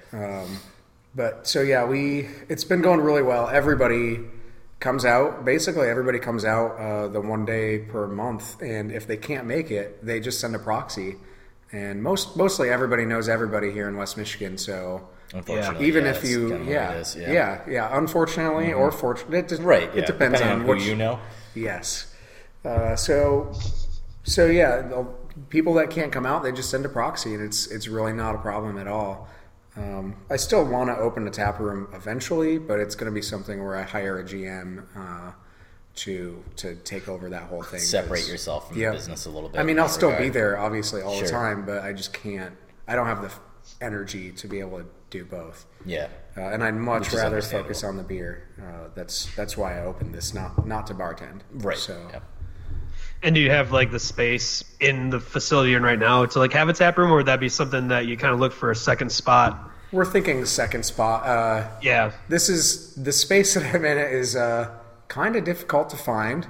But so yeah, we it's been going really well. Everybody comes out. Basically, everybody comes out uh, the one day per month, and if they can't make it, they just send a proxy. And most mostly everybody knows everybody here in West Michigan. So Unfortunately, even yeah, if you what yeah, yeah yeah Unfortunately or fortunately, it Right. It depends depending on which you know. Yes. Uh, so, so yeah, people that can't come out, they just send a proxy, and it's it's really not a problem at all. Um, I still want to open a tap room eventually, but it's going to be something where I hire a GM uh, to to take over that whole thing. Separate yourself from yeah. the business a little bit. I mean, I'll still be there, obviously, all Sure. the time, but I just can't. I don't have the f- energy to be able to do both. Yeah. Uh, and I'd much rather focus on the beer. Uh, that's that's why I opened this, not not to bartend. Right. So yeah. And do you have like the space in the facility you're in right now to like have a tap room, or would that be something that you kind of look for a second spot? We're thinking second spot. Uh, Yeah, this is the space that I'm in is uh, kind of difficult to find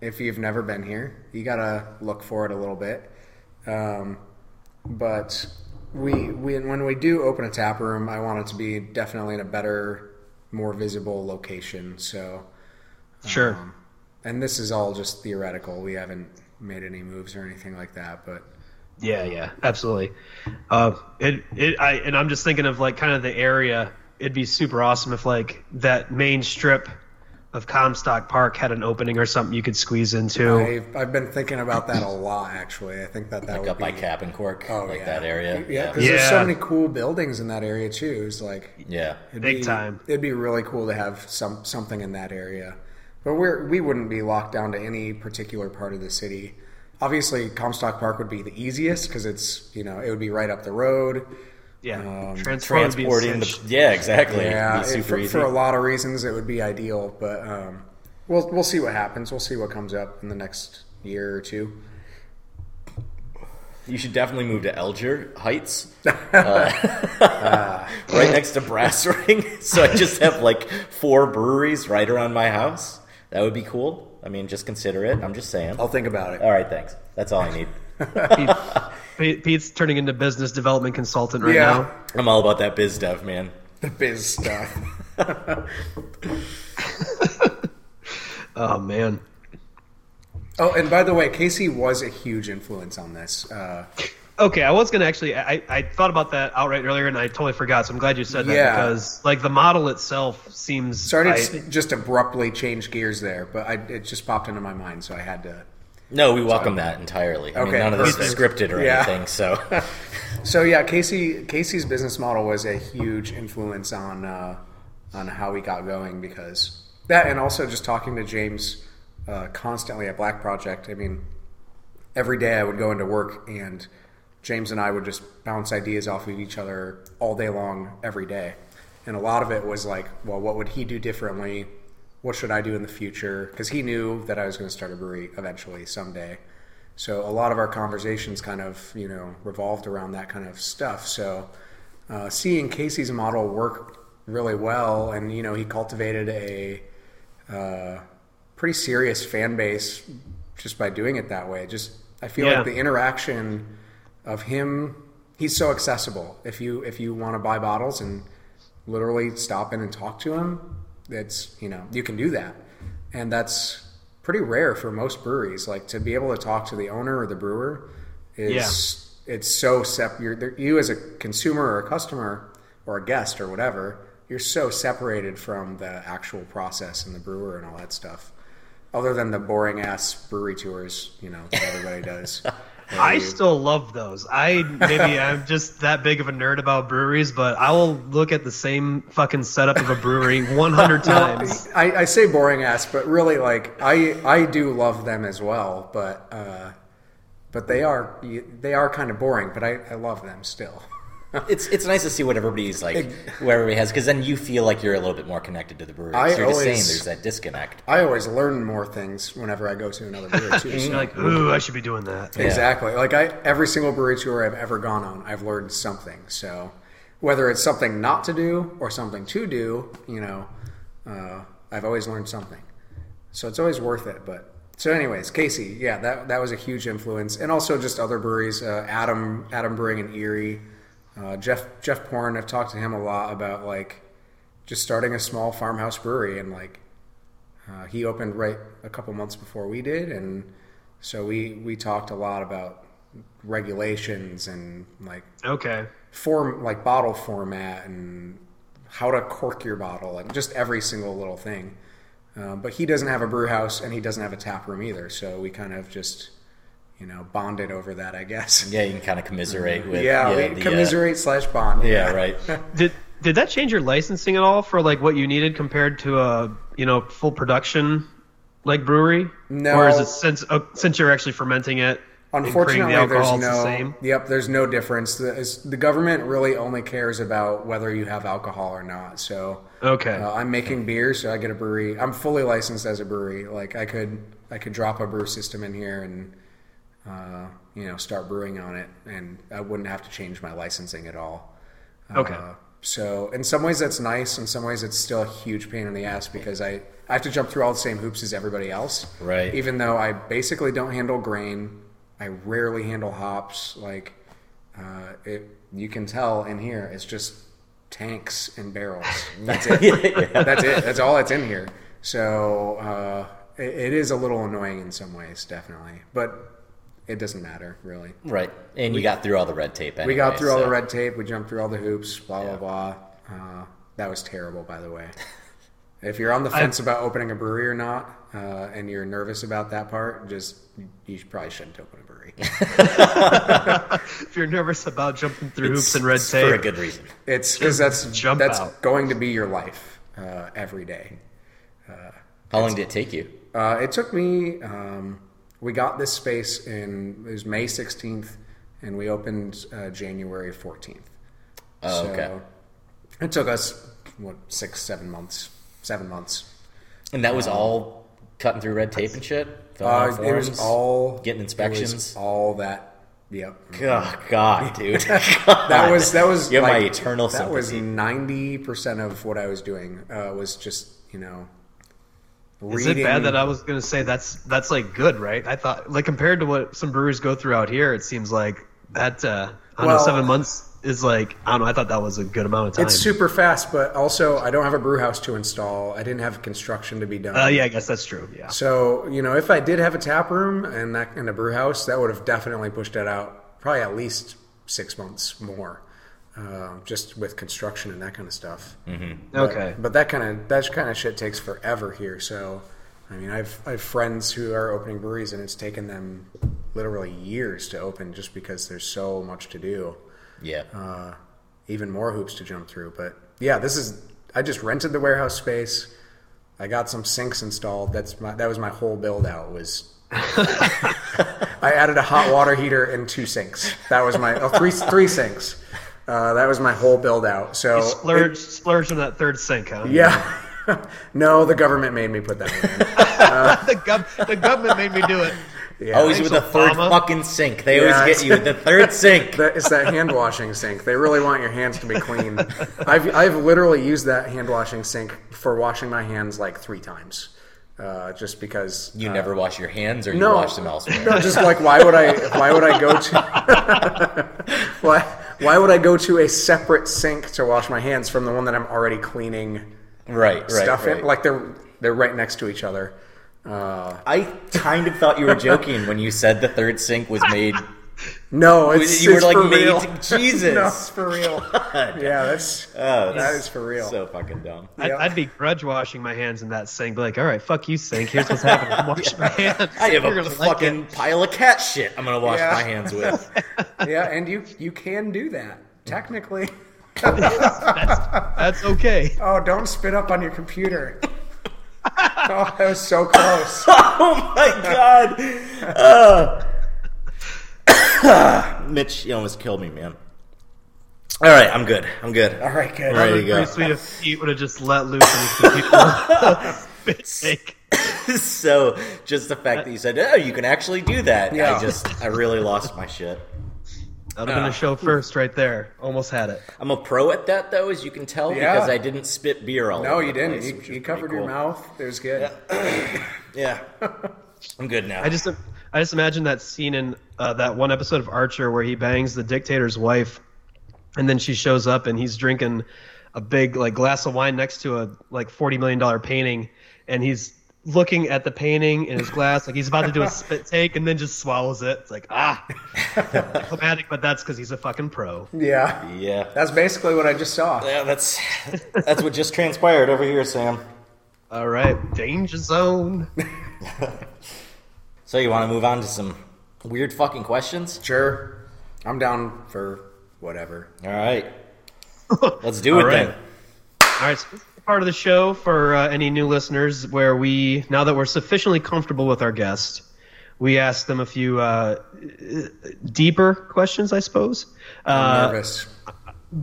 if you've never been here. You gotta look for it a little bit. Um, but we, we when we do open a tap room, I want it to be definitely in a better, more visible location. So, sure. um, and this is all just theoretical. We haven't made any moves or anything like that. But Yeah, yeah, absolutely. Uh, it, it, I, and I'm just thinking of like kind of the area. It'd be super awesome if like that main strip of Comstock Park had an opening or something you could squeeze into. I've, I've been thinking about that a lot. Actually, I think that that Like would up by be, Cap and Cork, Oh, like yeah. that area. Yeah, Yeah. because there's so many cool buildings in that area too. It's like Yeah. it'd Big be, time. It'd be really cool to have some something in that area, but we're we wouldn't be locked down to any particular part of the city. Obviously, Comstock Park would be the easiest because it's you know it would be right up the road. yeah, Um, Transport would be a Transporting the yeah, exactly. Yeah, It'd it- be super for, for a lot of reasons it would be ideal, but um, we'll we'll see what happens. We'll see what comes up in the next year or two. You should definitely move to Alger Heights, uh, right next to Brass Ring. so I just have like four breweries right around my house. That would be cool. I mean, just consider it. I'm just saying. I'll think about it. All right, thanks. That's all I need. Pete, Pete- Pete's turning into business development consultant right yeah, now. I'm all about that biz dev, man. the biz stuff. Oh man. Oh, and by the way, Casey was a huge influence on this. Uh, Okay, I was gonna actually. I, I thought about that outright earlier, and I totally forgot. So I'm glad you said that Yeah. because like the model itself seems. sorry I- just abruptly change gears there, but I, it just popped into my mind, so I had to. No, we welcome that entirely. I mean, Okay, none of this is scripted or Yeah. anything. So, So yeah, Casey Casey's business model was a huge influence on uh, on how we got going because that, and also just talking to James uh, constantly at Black Project. I mean, every day I would go into work and James and I would just bounce ideas off of each other all day long, every day. and a lot of it was like, well, what would he do differently? What should I do in the future? Because he knew that I was going to start a brewery eventually someday. So a lot of our conversations kind of you know revolved around that kind of stuff. So uh, seeing Casey's model work really well, and you know he cultivated a uh, pretty serious fan base just by doing it that way. Just I feel Yeah. like the interaction of him, he's so accessible. If you if you want to buy bottles and literally stop in and talk to him, it's you know you can do that, and that's pretty rare for most breweries. Like to be able to talk to the owner or the brewer is it's so sep. You're, you as a consumer or a customer or a guest or whatever, you're so separated from the actual process and the brewer and all that stuff. Other than the boring ass brewery tours, you know, that everybody does. I still love those. I maybe I'm just that big of a nerd about breweries, but I will look at the same fucking setup of a brewery 100 times. I, I say boring ass, but really, like I I do love them as well, but uh, but they are they are kind of boring, but I, I love them still. It's it's nice to see what everybody's like, what everybody has, because then you feel like you're a little bit more connected to the brewery. I So you're just saying there's that disconnect. I always learn more things whenever I go to another brewery too. so- You're like, ooh, I should be doing that. Exactly. Like I, every single brewery tour I've ever gone on, I've learned something. So whether it's something not to do or something to do, you know, uh, I've always learned something. So it's always worth it. But so, anyways, Casey, yeah, that that was a huge influence, and also just other breweries, uh, Adam Adam Brewing in Erie, uh, Jeff Jeff Porn. I've talked to him a lot about like just starting a small farmhouse brewery and like uh, he opened right a couple months before we did, and so we we talked a lot about regulations and like Okay. form like bottle format and how to cork your bottle and just every single little thing. Um, but he doesn't have a brew house and he doesn't have a tap room either, so we kind of just you know bonded over that, I guess. Yeah, you can kind of commiserate with Yeah, yeah, we the, uh, commiserate slash bond. yeah, right. Did did that change your licensing at all for like what you needed compared to a you know full production like brewery? No. Or is it since uh, since you're actually fermenting it? Unfortunately, the there's no. the same. Yep, there's no difference. The, is- the government really only cares about whether you have alcohol or not. So Okay. uh, I'm making beer, so I get a brewery. I'm fully licensed as a brewery. Like I could, I could drop a brew system in here and, uh, you know, start brewing on it, and I wouldn't have to change my licensing at all. Okay. Uh, so in some ways that's nice. In some ways it's still a huge pain in the ass because I, I have to jump through all the same hoops as everybody else. Right. Even though I basically don't handle grain, I rarely handle hops. Like uh, it, you can tell in here, it's just tanks and barrels. That's it. yeah. That's it. That's all that's in here. So uh, it, it is a little annoying in some ways, definitely, but it doesn't matter really. Right. And you got through all the red tape anyway. We got through all the red tape. We jumped through all the hoops. Blah Yeah. blah blah. Uh, that was terrible, by the way. if you're on the fence about opening a brewery or not, uh, and you're nervous about that part, just you probably shouldn't open a brewery. if you're nervous about jumping through hoops and red It's For a tape, good reason. It's because that's jump that's out. going to be your life uh, every day. How long did it take you? Uh, it took me. Um, we got this space in it was May 16th, and we opened uh, January 14th. Oh, okay. It took us what six, seven months, seven months. And that was all cutting through red tape and shit? Uh, it was all Getting inspections? all that. Yep. Oh, God, dude. That was that was You have my eternal That was ninety percent of what I was doing. Uh, was just you know. Is it bad that I was going to say that's that's like good, right? I thought like compared to what some breweries go through out here, it seems like that. Uh, I don't Well- know, seven months is like I don't know. I thought that was a good amount of time. It's super fast, but also I don't have a brew house to install. I didn't have construction to be done. Uh, yeah, I guess that's true. Yeah. So you know, if I did have a tap room and that and a brew house, that would have definitely pushed it out probably at least six months more, uh, just with construction and that kind of stuff. Mm-hmm. Okay. But that kind of that kind of shit takes forever here. So, I mean, I've I've friends who are opening breweries and it's taken them literally years to open just because there's so much to do, yeah. uh, even more hoops to jump through. But yeah, this is I just rented the warehouse space. I got some sinks installed. That's my that was my whole build out was. I added a hot water heater and two sinks. That was my oh, three three sinks. Uh, that was my whole build out. So Splurge, splurge on that third sink, huh? yeah. no, the government made me put that one in. the, gov- the government made me do it. Yeah. Always with the Thanks, third Obama. fucking sink. They Yeah, always get you with the third sink. That- it's that hand washing sink. They really want your hands to be clean. I've I've literally used that hand washing sink for washing my hands like three times, uh, just because You never wash your hands, or you no, wash them elsewhere. No, just like why would I? Why would I go to? why why would I go to a separate sink to wash my hands from the one that I'm already cleaning Right, right, stuff right. in? Like they're they're right next to each other. Uh, I kind of thought you were joking when you said the third sink was made. No, it's you were like for made real. to- Jesus. no, it's for real. Yeah, that's Oh, that is for real. So fucking dumb. I'd, Yeah. I'd be grudge washing my hands in that sink. Be like, all right, fuck you, sink. Here's what's happening. I'm washing my hands. I have You're a gonna like fucking it. pile of cat shit. I'm gonna wash Yeah. my hands with. yeah, and you you can do that technically. That's okay. Oh, don't spit up on your computer. oh, that was so close. oh my god. Uh. Mitch, you almost killed me, man. All right, I'm good. I'm good. All right, good. I'm ready to go. sweet if Pete would have just let loose on his. Spit take. so, just the fact that you said, "Oh, you can actually do that," Yeah. I just, I really lost my shit. That would have been a ah. show first right there. Almost had it. I'm a pro at that, though, as you can tell, Yeah. because I didn't spit beer all No, over you the didn't. place, You, you covered pretty your mouth. It was good. Yeah, I'm good now. I just, I just imagine that scene in uh, that one episode of Archer where he bangs the dictator's wife, and then she shows up and he's drinking a big like glass of wine next to a like forty million dollar painting, and he's looking at the painting in his glass like he's about to do a spit take, and then just swallows it. It's like ah, diplomatic, but that's because he's a fucking pro. Yeah. yeah, That's basically what I just saw. yeah, that's that's what just transpired over here, Sam. All right, danger zone. So, you want to move on to some weird fucking questions? Sure. I'm down for whatever. All right, let's do it All right. then. All right, so this is part of the show for uh, any new listeners where we, now that we're sufficiently comfortable with our guest, we ask them a few uh, deeper questions, I suppose. I'm Uh, nervous.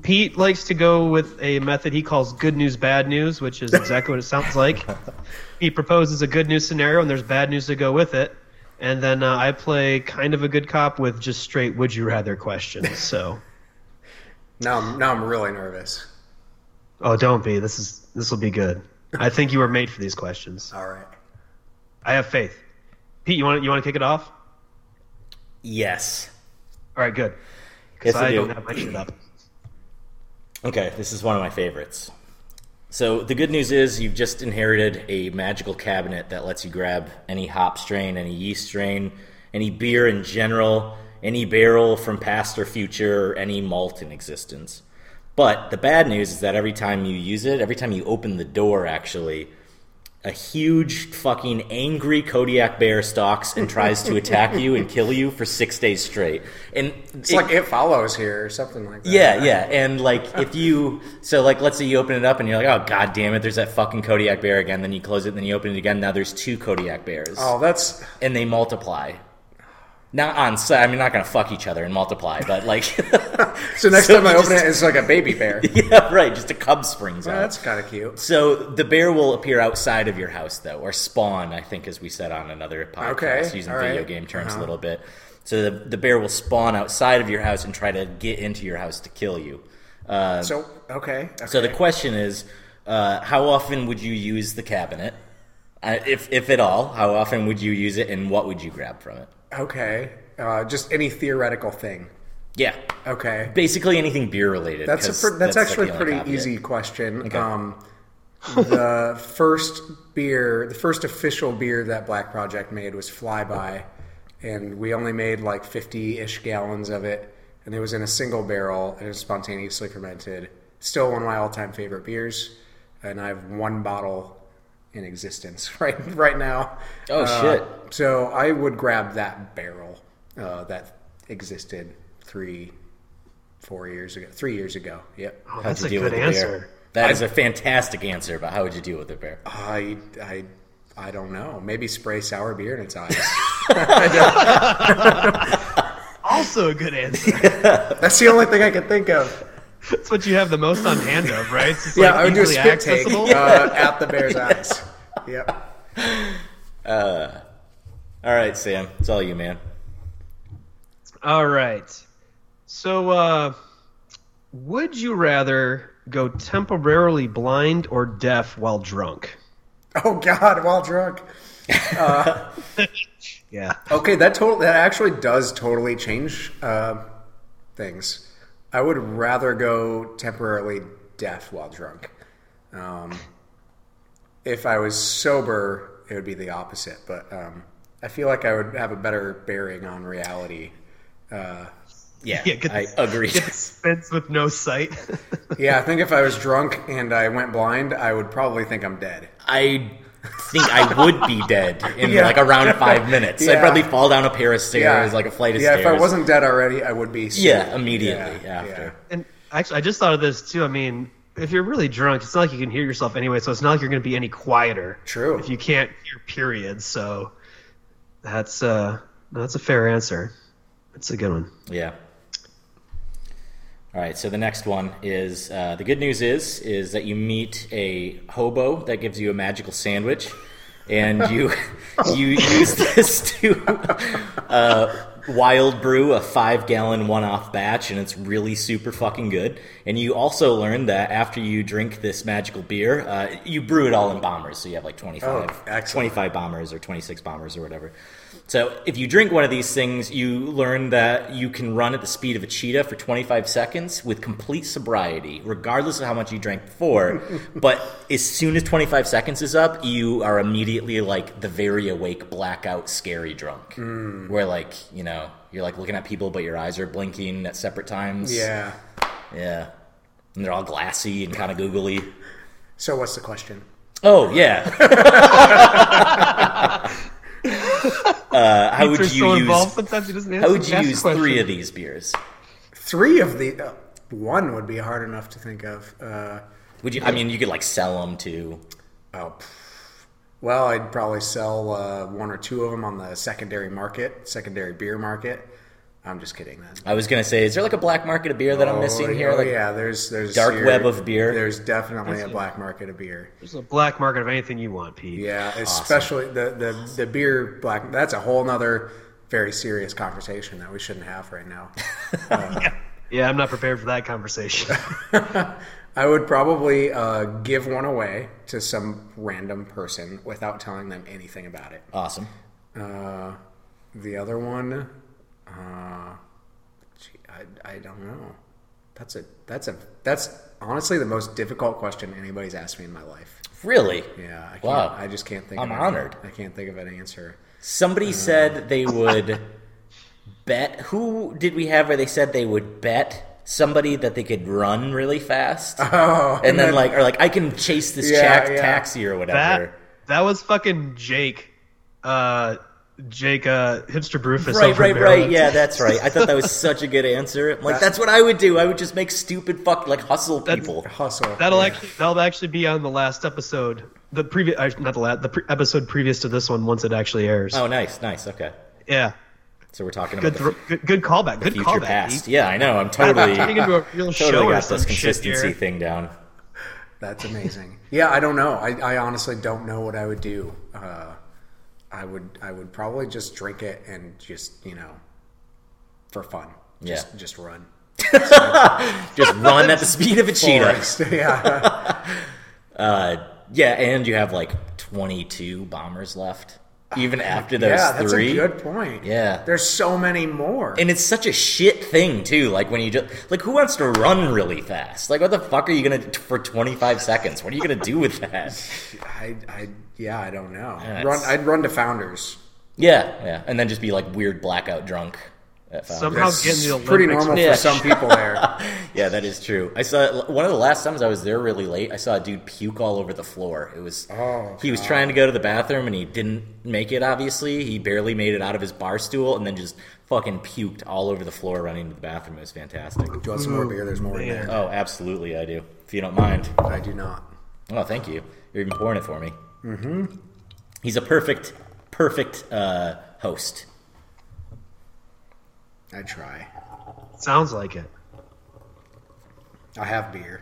Pete likes to go with a method he calls good news, bad news, which is exactly what it sounds like. He proposes a good news scenario, and there's bad news to go with it. And then uh, I play kind of a good cop with just straight would you rather questions. So, Now, I'm, now I'm really nervous. oh, don't be. This is this will be good. I think you were made for these questions. All right. I have faith. Pete, you want you want to kick it off? Yes. All right, good. Yes, Because I I do. don't have my shit up. Okay, this is one of my favorites. So the good news is you've just inherited a magical cabinet that lets you grab any hop strain, any yeast strain, any beer in general, any barrel from past or future, or any malt in existence. But the bad news is that every time you use it, every time you open the door, actually, a huge fucking angry Kodiak bear stalks and tries to attack you and kill you for six days straight. And It's like it follows here or something like that. yeah, yeah, and like if you so like let's say you open it up and you're like, oh god damn it, there's that fucking Kodiak bear again. Then you close it, and then you open it again. Now there's two Kodiak bears, Oh, that's and they multiply. Not on site. I mean, not gonna fuck each other and multiply, but like, so. Next So time I you open just- it, it's like a baby bear. yeah, right. Just a cub springs Oh, out. that's kind of cute. So the bear will appear outside of your house, though, or spawn. I think, as we said on another podcast, Okay, using all video right. game terms Uh-huh. a little bit. So the, the bear will spawn outside of your house and try to get into your house to kill you. Uh, So okay. okay. so the question is, uh, how often would you use the cabinet, uh, if if at all? How often would you use it, and what would you grab from it? Okay. Uh, just any theoretical thing. Yeah, Okay. basically anything beer related. That's a pr- that's, like, actually the a pretty easy question. Um, the first beer, the first official beer that Black Project made was Flyby, and we only made like fifty-ish gallons of it, and it was in a single barrel and it was spontaneously fermented. Still one of my all-time favorite beers, and I have one bottle in existence right right now. Oh, Uh, shit. So I would grab that barrel uh, that existed three, four years ago, three years ago. Yep. Oh, How'd that's you a deal good with the answer. bear? That is a fantastic answer, but how would you deal with the bear? I, I, I don't know. Maybe spray sour beer in its eyes. Also a good answer. That's the only thing I can think of. That's what you have the most on hand of, right? It's just, Yeah, like, I would do a easily spit take accessible. uh, at the bear's eyes. Yep. All right, Sam, it's all you, man. All right. So, uh, would you rather go temporarily blind or deaf while drunk? Oh God, while drunk. Yeah. Okay, that total that actually does totally change uh, things. I would rather go temporarily deaf while drunk. Um, if I was sober, it would be the opposite. But um, I feel like I would have a better bearing on reality. Uh, Yeah, Yeah, get I agree. Get spins with no sight. yeah, I think if I was drunk and I went blind, I would probably think I'm dead. I think I would be dead in Yeah. like around five minutes. I'd probably fall down a pair of stairs, like a flight of stairs. yeah, if I wasn't dead already, I would be. soon. Yeah, immediately Yeah, after. and actually, I just thought of this too. I mean, if you're really drunk, it's not like you can hear yourself anyway, so it's not like you're going to be any quieter. True. If you can't hear periods, so that's uh that's a fair answer. That's a good one. Yeah. All right. So the next one is uh, the good news is is that you meet a hobo that gives you a magical sandwich, and you you use this to uh, wild brew a five gallon one off batch, and it's really super fucking good. And you also learn that after you drink this magical beer, uh, you brew it all in bombers, so you have like 25, Oh, 25 bombers or 26 bombers or whatever. So if you drink one of these things, you learn that you can run at the speed of a cheetah for 25 seconds with complete sobriety, regardless of how much you drank before. but as soon as 25 seconds is up, you are immediately like the very awake, blackout, scary drunk. Hmm. Where like, you know, you're like looking at people, but your eyes are blinking at separate times. Yeah. Yeah. And they're all glassy and kind of googly. So what's the question? Oh, yeah. uh, how would you so use involved sometimes he doesn't How would you use three of these beers? Three of the uh, one would be hard enough to think of. Uh, Would you? I mean, you could like sell them to. oh, well, I'd probably sell uh, one or two of them on the secondary market, secondary beer market. I'm just kidding. Then I was gonna say, is there like a black market of beer that I'm missing Oh, here? oh, Like, yeah, there's there's dark here- web of beer? There's definitely a black market of beer. There's a black market of anything you want, Pete. Yeah, especially the, the the beer black. That's a whole nother very serious conversation that we shouldn't have right now. Yeah, I'm not prepared for that conversation. I would probably uh, give one away to some random person without telling them anything about it. Awesome. Uh, the other one, uh, gee, I, I don't know. That's a that's a that's honestly the most difficult question anybody's asked me in my life. Really? Yeah, I can't, Wow. I just can't think. Of. I'm of honored. I can't think of an answer. Somebody said they would bet. Who did we have where they said they would bet somebody that they could run really fast? Oh, and then like, or like, I can chase this Yeah, jack yeah. taxi or whatever. that that was fucking Jake. Uh, Jake uh, Hipster Brewfus. Right, over in right, right. Yeah, that's right. I thought that was such a good answer. Like, that's what I would do. I would just make stupid fuck like hustle people. hustle. That'll yeah. actually that'll actually be on the last episode. The previous, uh, not the last, the pre- episode previous to this one, once it actually airs. Oh, nice, nice. Okay, Yeah, so we're talking good, about the thro- good, good callback. Good future callback. past. Yeah, I know. I'm totally, Turning into a real show totally or got some this consistency here. thing down. That's amazing. yeah, I don't know. I, I honestly don't know what I would do. Uh, I would I would probably just drink it and just you know, for fun. Just, Yeah. just run. Just run at the speed of a cheetah. Yeah. Uh, yeah, and you have like 22 bombers left, even after those yeah, that's three. a good point. Yeah. There's so many more. And it's such a shit thing too. Like when you just like, who wants to run really fast? Like, what the fuck are you gonna for 25 seconds? What are you gonna do with that? I, I yeah, I don't know. Yeah, run I'd run to Founders. Yeah, yeah, and then just be like weird blackout drunk. At Founders. Somehow That's getting the Olympics. pretty normal Yeah. for some people there. Yeah, that is true. I saw one of the last times I was there really late. I saw a dude puke all over the floor. It was Oh, he was trying to go to the bathroom and he didn't make it. Obviously, he barely made it out of his bar stool and then just fucking puked all over the floor running to the bathroom. It was fantastic. Do you want some more beer? There's more in man. there. Oh, absolutely, I do. If you don't mind. I do not. Oh, thank you. You're even pouring it for me. Mm-hmm. He's a perfect, perfect uh, host. I try. Sounds like it. I have beer.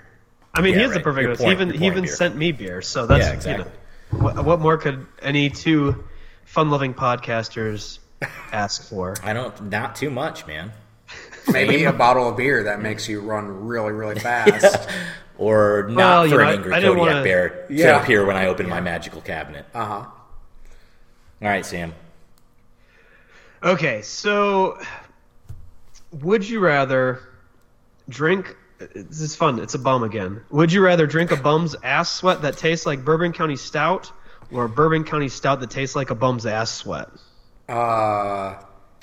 I mean, Yeah, he is right. a perfect You're host. He even he even beer. sent me beer, so that's Yeah, exactly. you know, what, what more could any two fun-loving podcasters ask for? I don't. Not too much, man. Maybe a bottle of beer that makes you run really, really fast. Or not Well, for know, an I- angry I didn't Kodiak wanna- bear to Yeah. appear when I open my magical cabinet. Uh huh. All right, Sam. Okay, so would you rather drink? This is fun. It's a bum again. Would you rather drink a bum's ass sweat that tastes like Bourbon County Stout, or a Bourbon County Stout that tastes like a bum's ass sweat? Uh,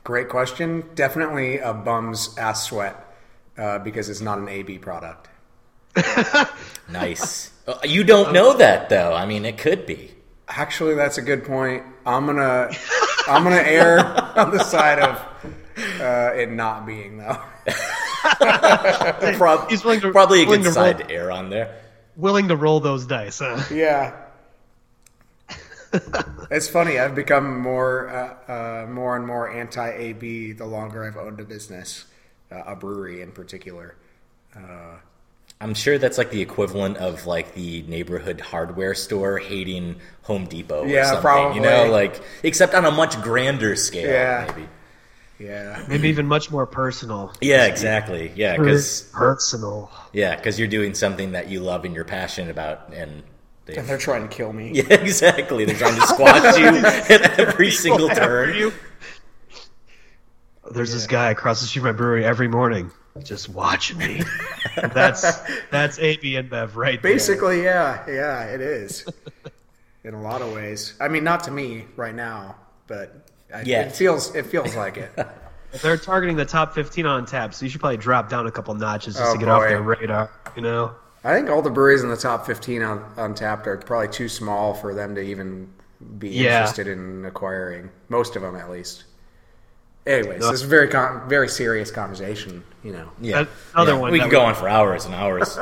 great question. Definitely a bum's ass sweat uh, because it's not an AB product. Nice. Uh, you don't know that though. I mean, it could be. Actually, that's a good point. I'm gonna I'm gonna err on the side of uh, it not being though. Prob- He's willing to- probably a willing good to roll- to air on there. Willing to roll those dice, huh? Yeah. it's funny. I've become more, uh, uh, more and more anti-AB the longer I've owned a business, uh, a brewery in particular. I'm sure that's like the equivalent of like the neighborhood hardware store hating Home Depot. Or Yeah, something, probably. You know, like except on a much grander scale. Yeah. Maybe. Yeah. Maybe even much more personal. Yeah, exactly. Yeah, because personal. yeah, because you're doing something that you love and you're passionate about, and they, And they're trying to kill me. yeah, exactly. They're trying to squash you at every single turn. There's this guy across the street from my brewery every morning, just watching me. that's that's AB InBev right there. Basically, yeah, yeah, it is. in a lot of ways. I mean, not to me right now, but I, Yeah. it feels it feels like it. They're targeting the top 15 on tap, so you should probably drop down a couple notches just Oh, to get off their radar. You know, I think all the breweries in the top 15 on Untappd are probably too small for them to even be Yeah. interested in acquiring. Most of them, at least. Anyways, No. this is a very con- very serious conversation. You know, Yeah, Another Yeah, one We can go on for hours and hours.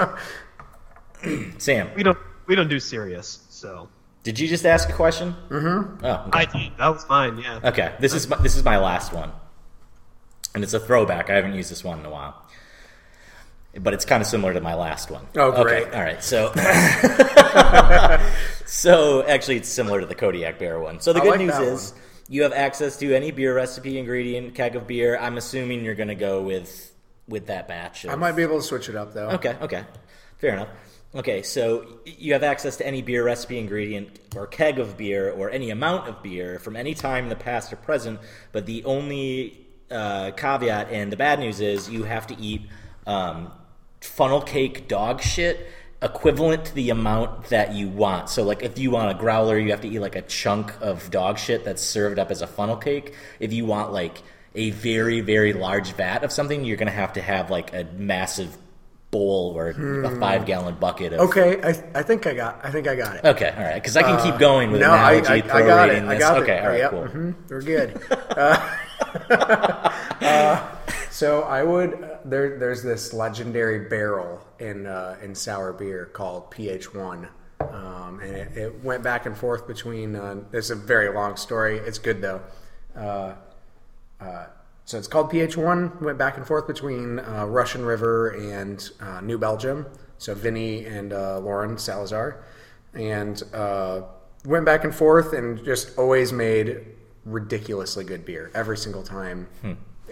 Sam, we don't we don't do serious. So did you just ask a question? Mm-hmm. Oh, okay. I did. That was mine. Yeah. Okay, this is my, this is my last one, and it's a throwback. I haven't used this one in a while, but it's kind of similar to my last one. Oh, great. Okay, all right. So, so actually, it's similar to the Kodiak Bear one. So the I good like news is one. you have access to any beer recipe, ingredient, keg of beer. I'm assuming you're going to go with with that batch. Of, I might be able to switch it up though. Okay, okay. Fair enough. Okay, so you have access to any beer recipe, ingredient, or keg of beer, or any amount of beer from any time in the past or present, but the only uh, caveat and the bad news is you have to eat um, funnel cake dog shit equivalent to the amount that you want. So, like, if you want a growler, you have to eat like a chunk of dog shit that's served up as a funnel cake. If you want like a very, very large vat of something, you're gonna have to have like a massive bowl or a five gallon bucket of. Okay, I, I think I got I think I got it. Okay, all right, because I can keep going with no, analogy, I, I got it. prorating I this. got okay, it. all right, Yep, cool. mhm, we're good. Uh, uh, so I would uh, there. There's this legendary barrel in uh, in sour beer called PH1, um, and it, it went back and forth between. Uh, it's a very long story. It's good though. So it's called PH1. Went back and forth between uh, Russian River and uh, New Belgium. So Vinny and uh, Lauren Salazar, and uh, went back and forth and just always made ridiculously good beer every single time.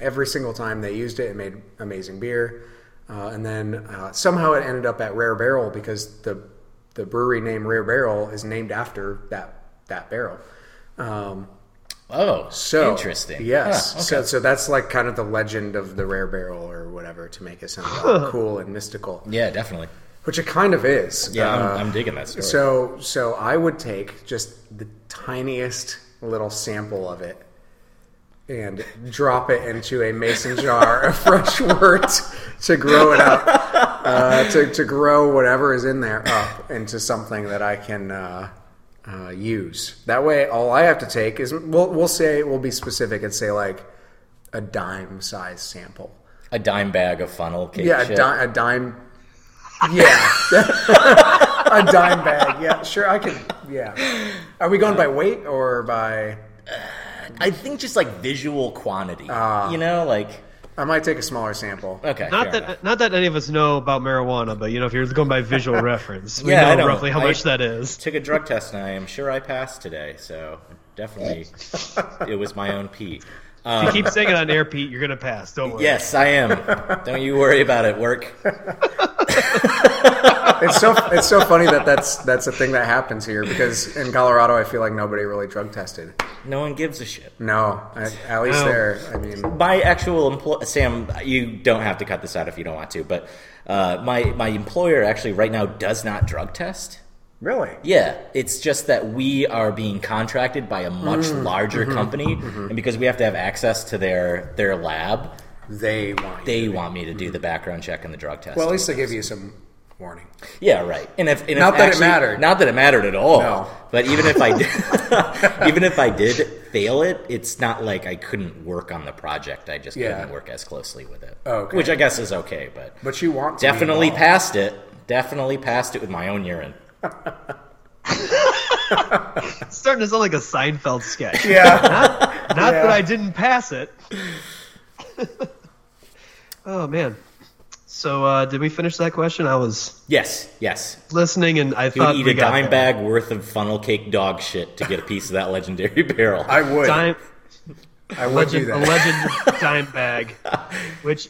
Every single time they used it, it made amazing beer. Uh, and then uh, somehow it ended up at Rare Barrel because the the brewery name Rare Barrel is named after that that barrel. Um, Oh, so interesting. Yes. Huh, okay. So so that's like kind of the legend of the rare barrel or whatever to make it sound cool and mystical, yeah, definitely. which it kind of is. Yeah, Uh, I'm, I'm digging that story. so so I would take just the tiniest little sample of it and drop it into a mason jar of fresh wort to grow it up, uh, to, to grow whatever is in there up into something that I can uh, uh, use. That way, all I have to take is we'll we'll say we'll be specific and say like a dime size sample. a dime bag of funnel cake. Yeah, a, di- a dime. Yeah, a dime bag. Yeah, sure. I could. Yeah. Are we going by weight or by? I think just like visual quantity. Ah. you know, like I might take a smaller sample. Okay. Not that enough. not that any of us know about marijuana, but you know if you're going by visual reference, we Yeah, I know know. roughly how I- much that is. took a drug test and I am sure I passed today. So definitely, it was my own Pete. If you keep um, saying it on air, Pete, you're gonna pass. Don't worry. Yes, I am. Don't you worry about it. Work. It's so it's so funny that that's that's a thing that happens here because in Colorado I feel like nobody really drug tested. No one gives a shit. No, I, at least No. there. I mean, My actual employer, Sam, you don't have to cut this out if you don't want to, but uh, my my employer actually right now does not drug test. really. Yeah, it's just that we are being contracted by a much Mm, larger mm-hmm, company, and because we have to have access to their their lab, They want you. they want me to do the background check and the drug test. well, at least they give you some warning. yeah, right. And if, and if Not that it mattered. not that it mattered at all. No. But even if I did, even if I did fail it, it's not like I couldn't work on the project. I just Yeah. couldn't work as closely with it. Okay. which I guess is okay, but But you want to definitely involved. passed it. Definitely passed it with my own urine. Starting to sound like a Seinfeld sketch. Yeah. Not Yeah. that I didn't pass it. oh man. So uh, did we finish that question? I was Yes, yes. listening and I You thought would eat we a got dime there. bag worth of funnel cake dog shit to get a piece of that legendary barrel. I would. Dime, I would do that. a legend dime bag, which,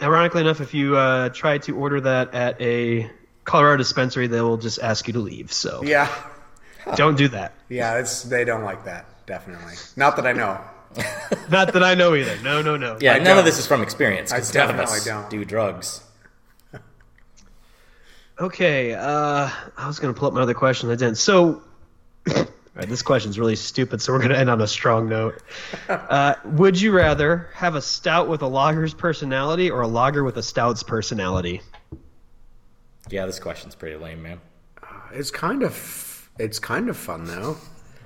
ironically enough, if you uh, try to order that at a Colorado dispensary, they will just ask you to leave. So Yeah. don't do that. Yeah. It's they don't like that. Definitely. Not that I know. Not that I know either. No, no, no. yeah, I none don't. of this is from experience. I none of us don't. do drugs. Okay, uh, I was going to pull up my other question. I didn't. So, all right, this question's really stupid, so we're going to end on a strong note. Uh, would you rather have a stout with a lager's personality or a lager with a stout's personality? Yeah, this question's pretty lame, man. It's kind of it's kind of fun though.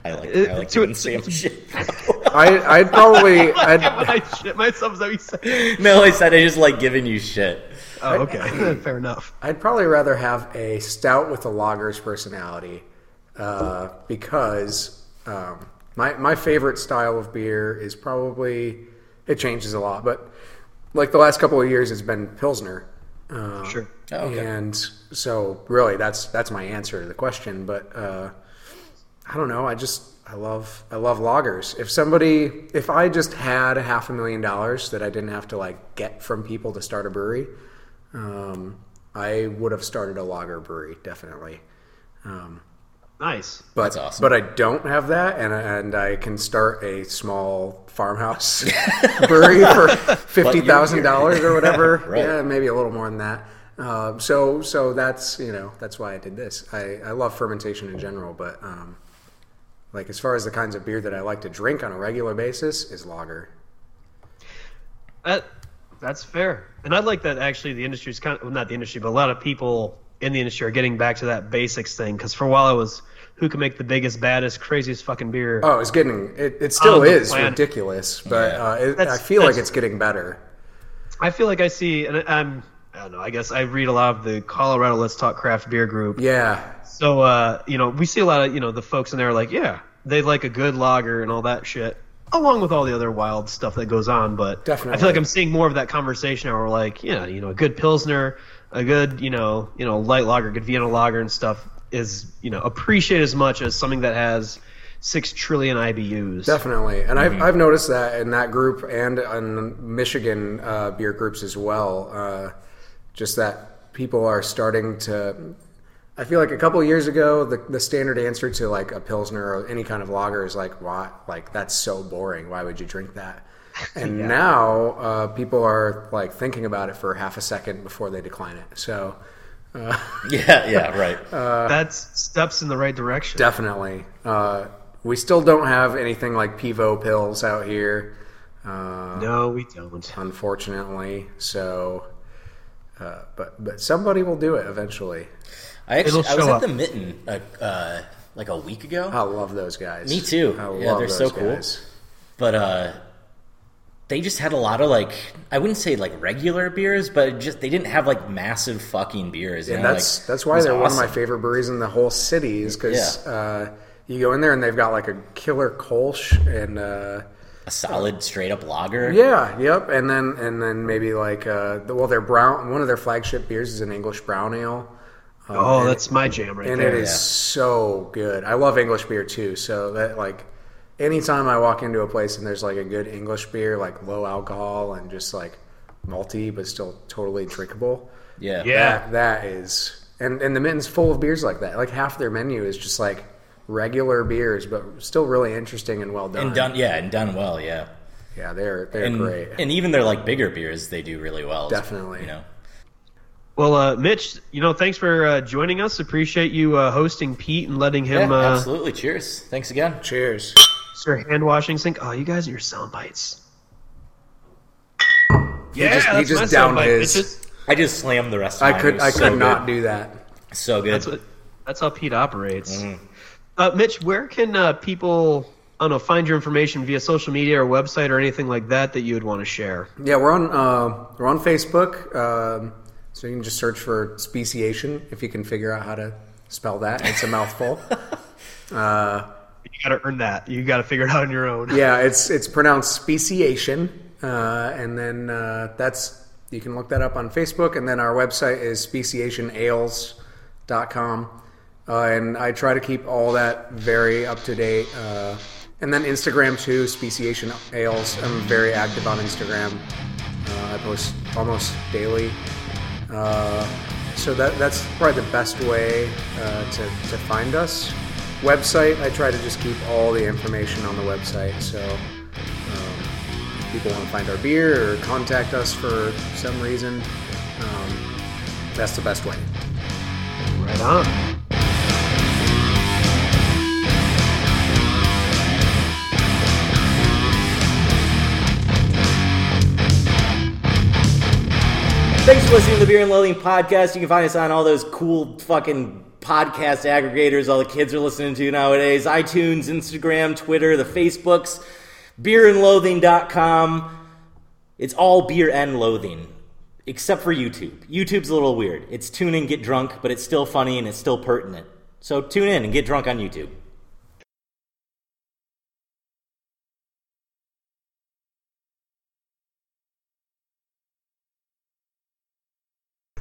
I like Uh, I like to- giving Sam shit. I I'd probably I'd I shit myself, is that what you said? no, I said I just like giving you shit. Oh, okay. Fair enough. I'd probably rather have a stout with a lager's personality, uh, because um, my my favorite style of beer is probably it changes a lot, but like the last couple of years, it's been pilsner. Uh, Sure. Oh, okay. And so, really, that's that's my answer to the question. But uh, I don't know. I just I love I love lagers. If somebody, if I just had a half a million dollars that I didn't have to like get from people to start a brewery, um, I would have started a lager brewery definitely. Um, Nice. but That's awesome. but I don't have that, and and I can start a small farmhouse brewery for fifty thousand dollars or whatever. Right. Yeah, maybe a little more than that. Um, so so that's you know that's why I did this. I, I love fermentation in general, but um, like as far as the kinds of beer that I like to drink on a regular basis is lager. That, that's fair. And I like that actually the industry is kind of, well, not the industry, but a lot of people in the industry are getting back to that basics thing. Because for a while it was who can make the biggest, baddest, craziest fucking beer. Oh, it's getting it. It still is planet. ridiculous, but Yeah. uh, it, I feel like it's getting better. I feel like I see, and I'm, I don't know, I guess I read a lot of the Colorado Let's Talk Craft Beer group. Yeah, So, uh, you know, we see a lot of, you know, the folks in there are like, yeah, they like a good lager and all that shit, along with all the other wild stuff that goes on. But Definitely. I feel like I'm seeing more of that conversation where we're like, yeah, you know, a good Pilsner, a good, you know, you know, light lager, good Vienna lager and stuff is, you know, appreciated as much as something that has six trillion IBUs. Definitely, and I've I've noticed that in that group and in Michigan uh, beer groups as well. Uh, just that people are starting to. I feel like a couple of years ago, the the standard answer to like a pilsner or any kind of lager is like, "Why? Like that's so boring. Why would you drink that?" And now uh, people are like thinking about it for half a second before they decline it. So Yeah, yeah, right. That's steps in the right direction. definitely, uh, we still don't have anything like Pivo Pils out here. Uh, no, we don't. unfortunately. So, uh, but but somebody will do it eventually. I actually It'll I was show at up. the Mitten uh, uh, like a week ago, I love those guys. Me too. I Yeah, love they're those so cool. guys. but uh, they just had a lot of like I wouldn't say like regular beers, but just they didn't have like massive fucking beers. You And know? that's like, that's why they're one of my favorite breweries in the whole city. Is because uh, you go in there and they've got like a killer Kolsch and uh, a solid straight up lager. Yeah, yep. And then and then maybe like uh, the- well, their brown one of their flagship beers is an English brown ale. Um, Oh, and- that's my jam right and there. And it is yeah. so good. I love English beer too. So that like anytime I walk into a place and there's like a good English beer, like low alcohol and just like malty but still totally drinkable. Yeah. Yeah. That, that is and and the Mitten's full of beers like that. Like half their menu is just like regular beers, but still really interesting and well done. And done yeah, and done well, yeah. Yeah, they're they're And great. and even their like bigger beers they do really well. Definitely. You know. Well, uh, Mitch, you know, thanks for uh, joining us. Appreciate you uh, hosting Pete and letting Yeah, him uh, absolutely. Cheers. Thanks again. Cheers. Sir hand washing sink. Oh, you guys and your sound bites. Yeah, just- he just my downed soundbite, his. bitches. I just slammed the rest of I mine. could It I so could good. not do that. So good. That's what. That's how Pete operates. Mm-hmm. Uh, Mitch, where can uh, people, I don't know, find your information via social media or website or anything like that that you would want to share? Yeah, we're on uh, we're on Facebook, um, so you can just search for speciation if you can figure out how to spell that. It's a mouthful. uh, You got to earn that. You got to figure it out on your own. yeah, it's it's pronounced speciation, uh, and then uh, that's you can look that up on Facebook, and then our website is speciationales.com. Uh, and I try to keep all that very up to date. Uh, and then Instagram too, Speciation Ales. I'm very active on Instagram. Uh, I post almost daily. Uh, so that that's probably the best way uh, to, to find us. Website, I try to just keep all the information on the website. So um, people want to find our beer or contact us for some reason, um, that's the best way. Right on. Thanks for listening to the Beer and Loathing podcast. You can find us on all those cool fucking podcast aggregators all the kids are listening to nowadays iTunes, Instagram, Twitter, the Facebooks, beerandloathing.com. It's all beer and loathing, except for YouTube. YouTube's a little weird. It's tune in, get drunk, but it's still funny and it's still pertinent. So tune in and get drunk on YouTube.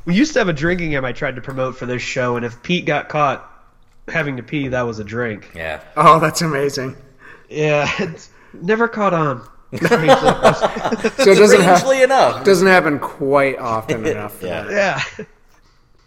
We used to have a drinking game I tried to promote for this show, and if Pete got caught having to pee, that was a drink. Yeah. Oh, that's amazing. Yeah, it's never caught on. So it doesn't have Strangely enough. doesn't happen quite often enough. Yeah. yeah.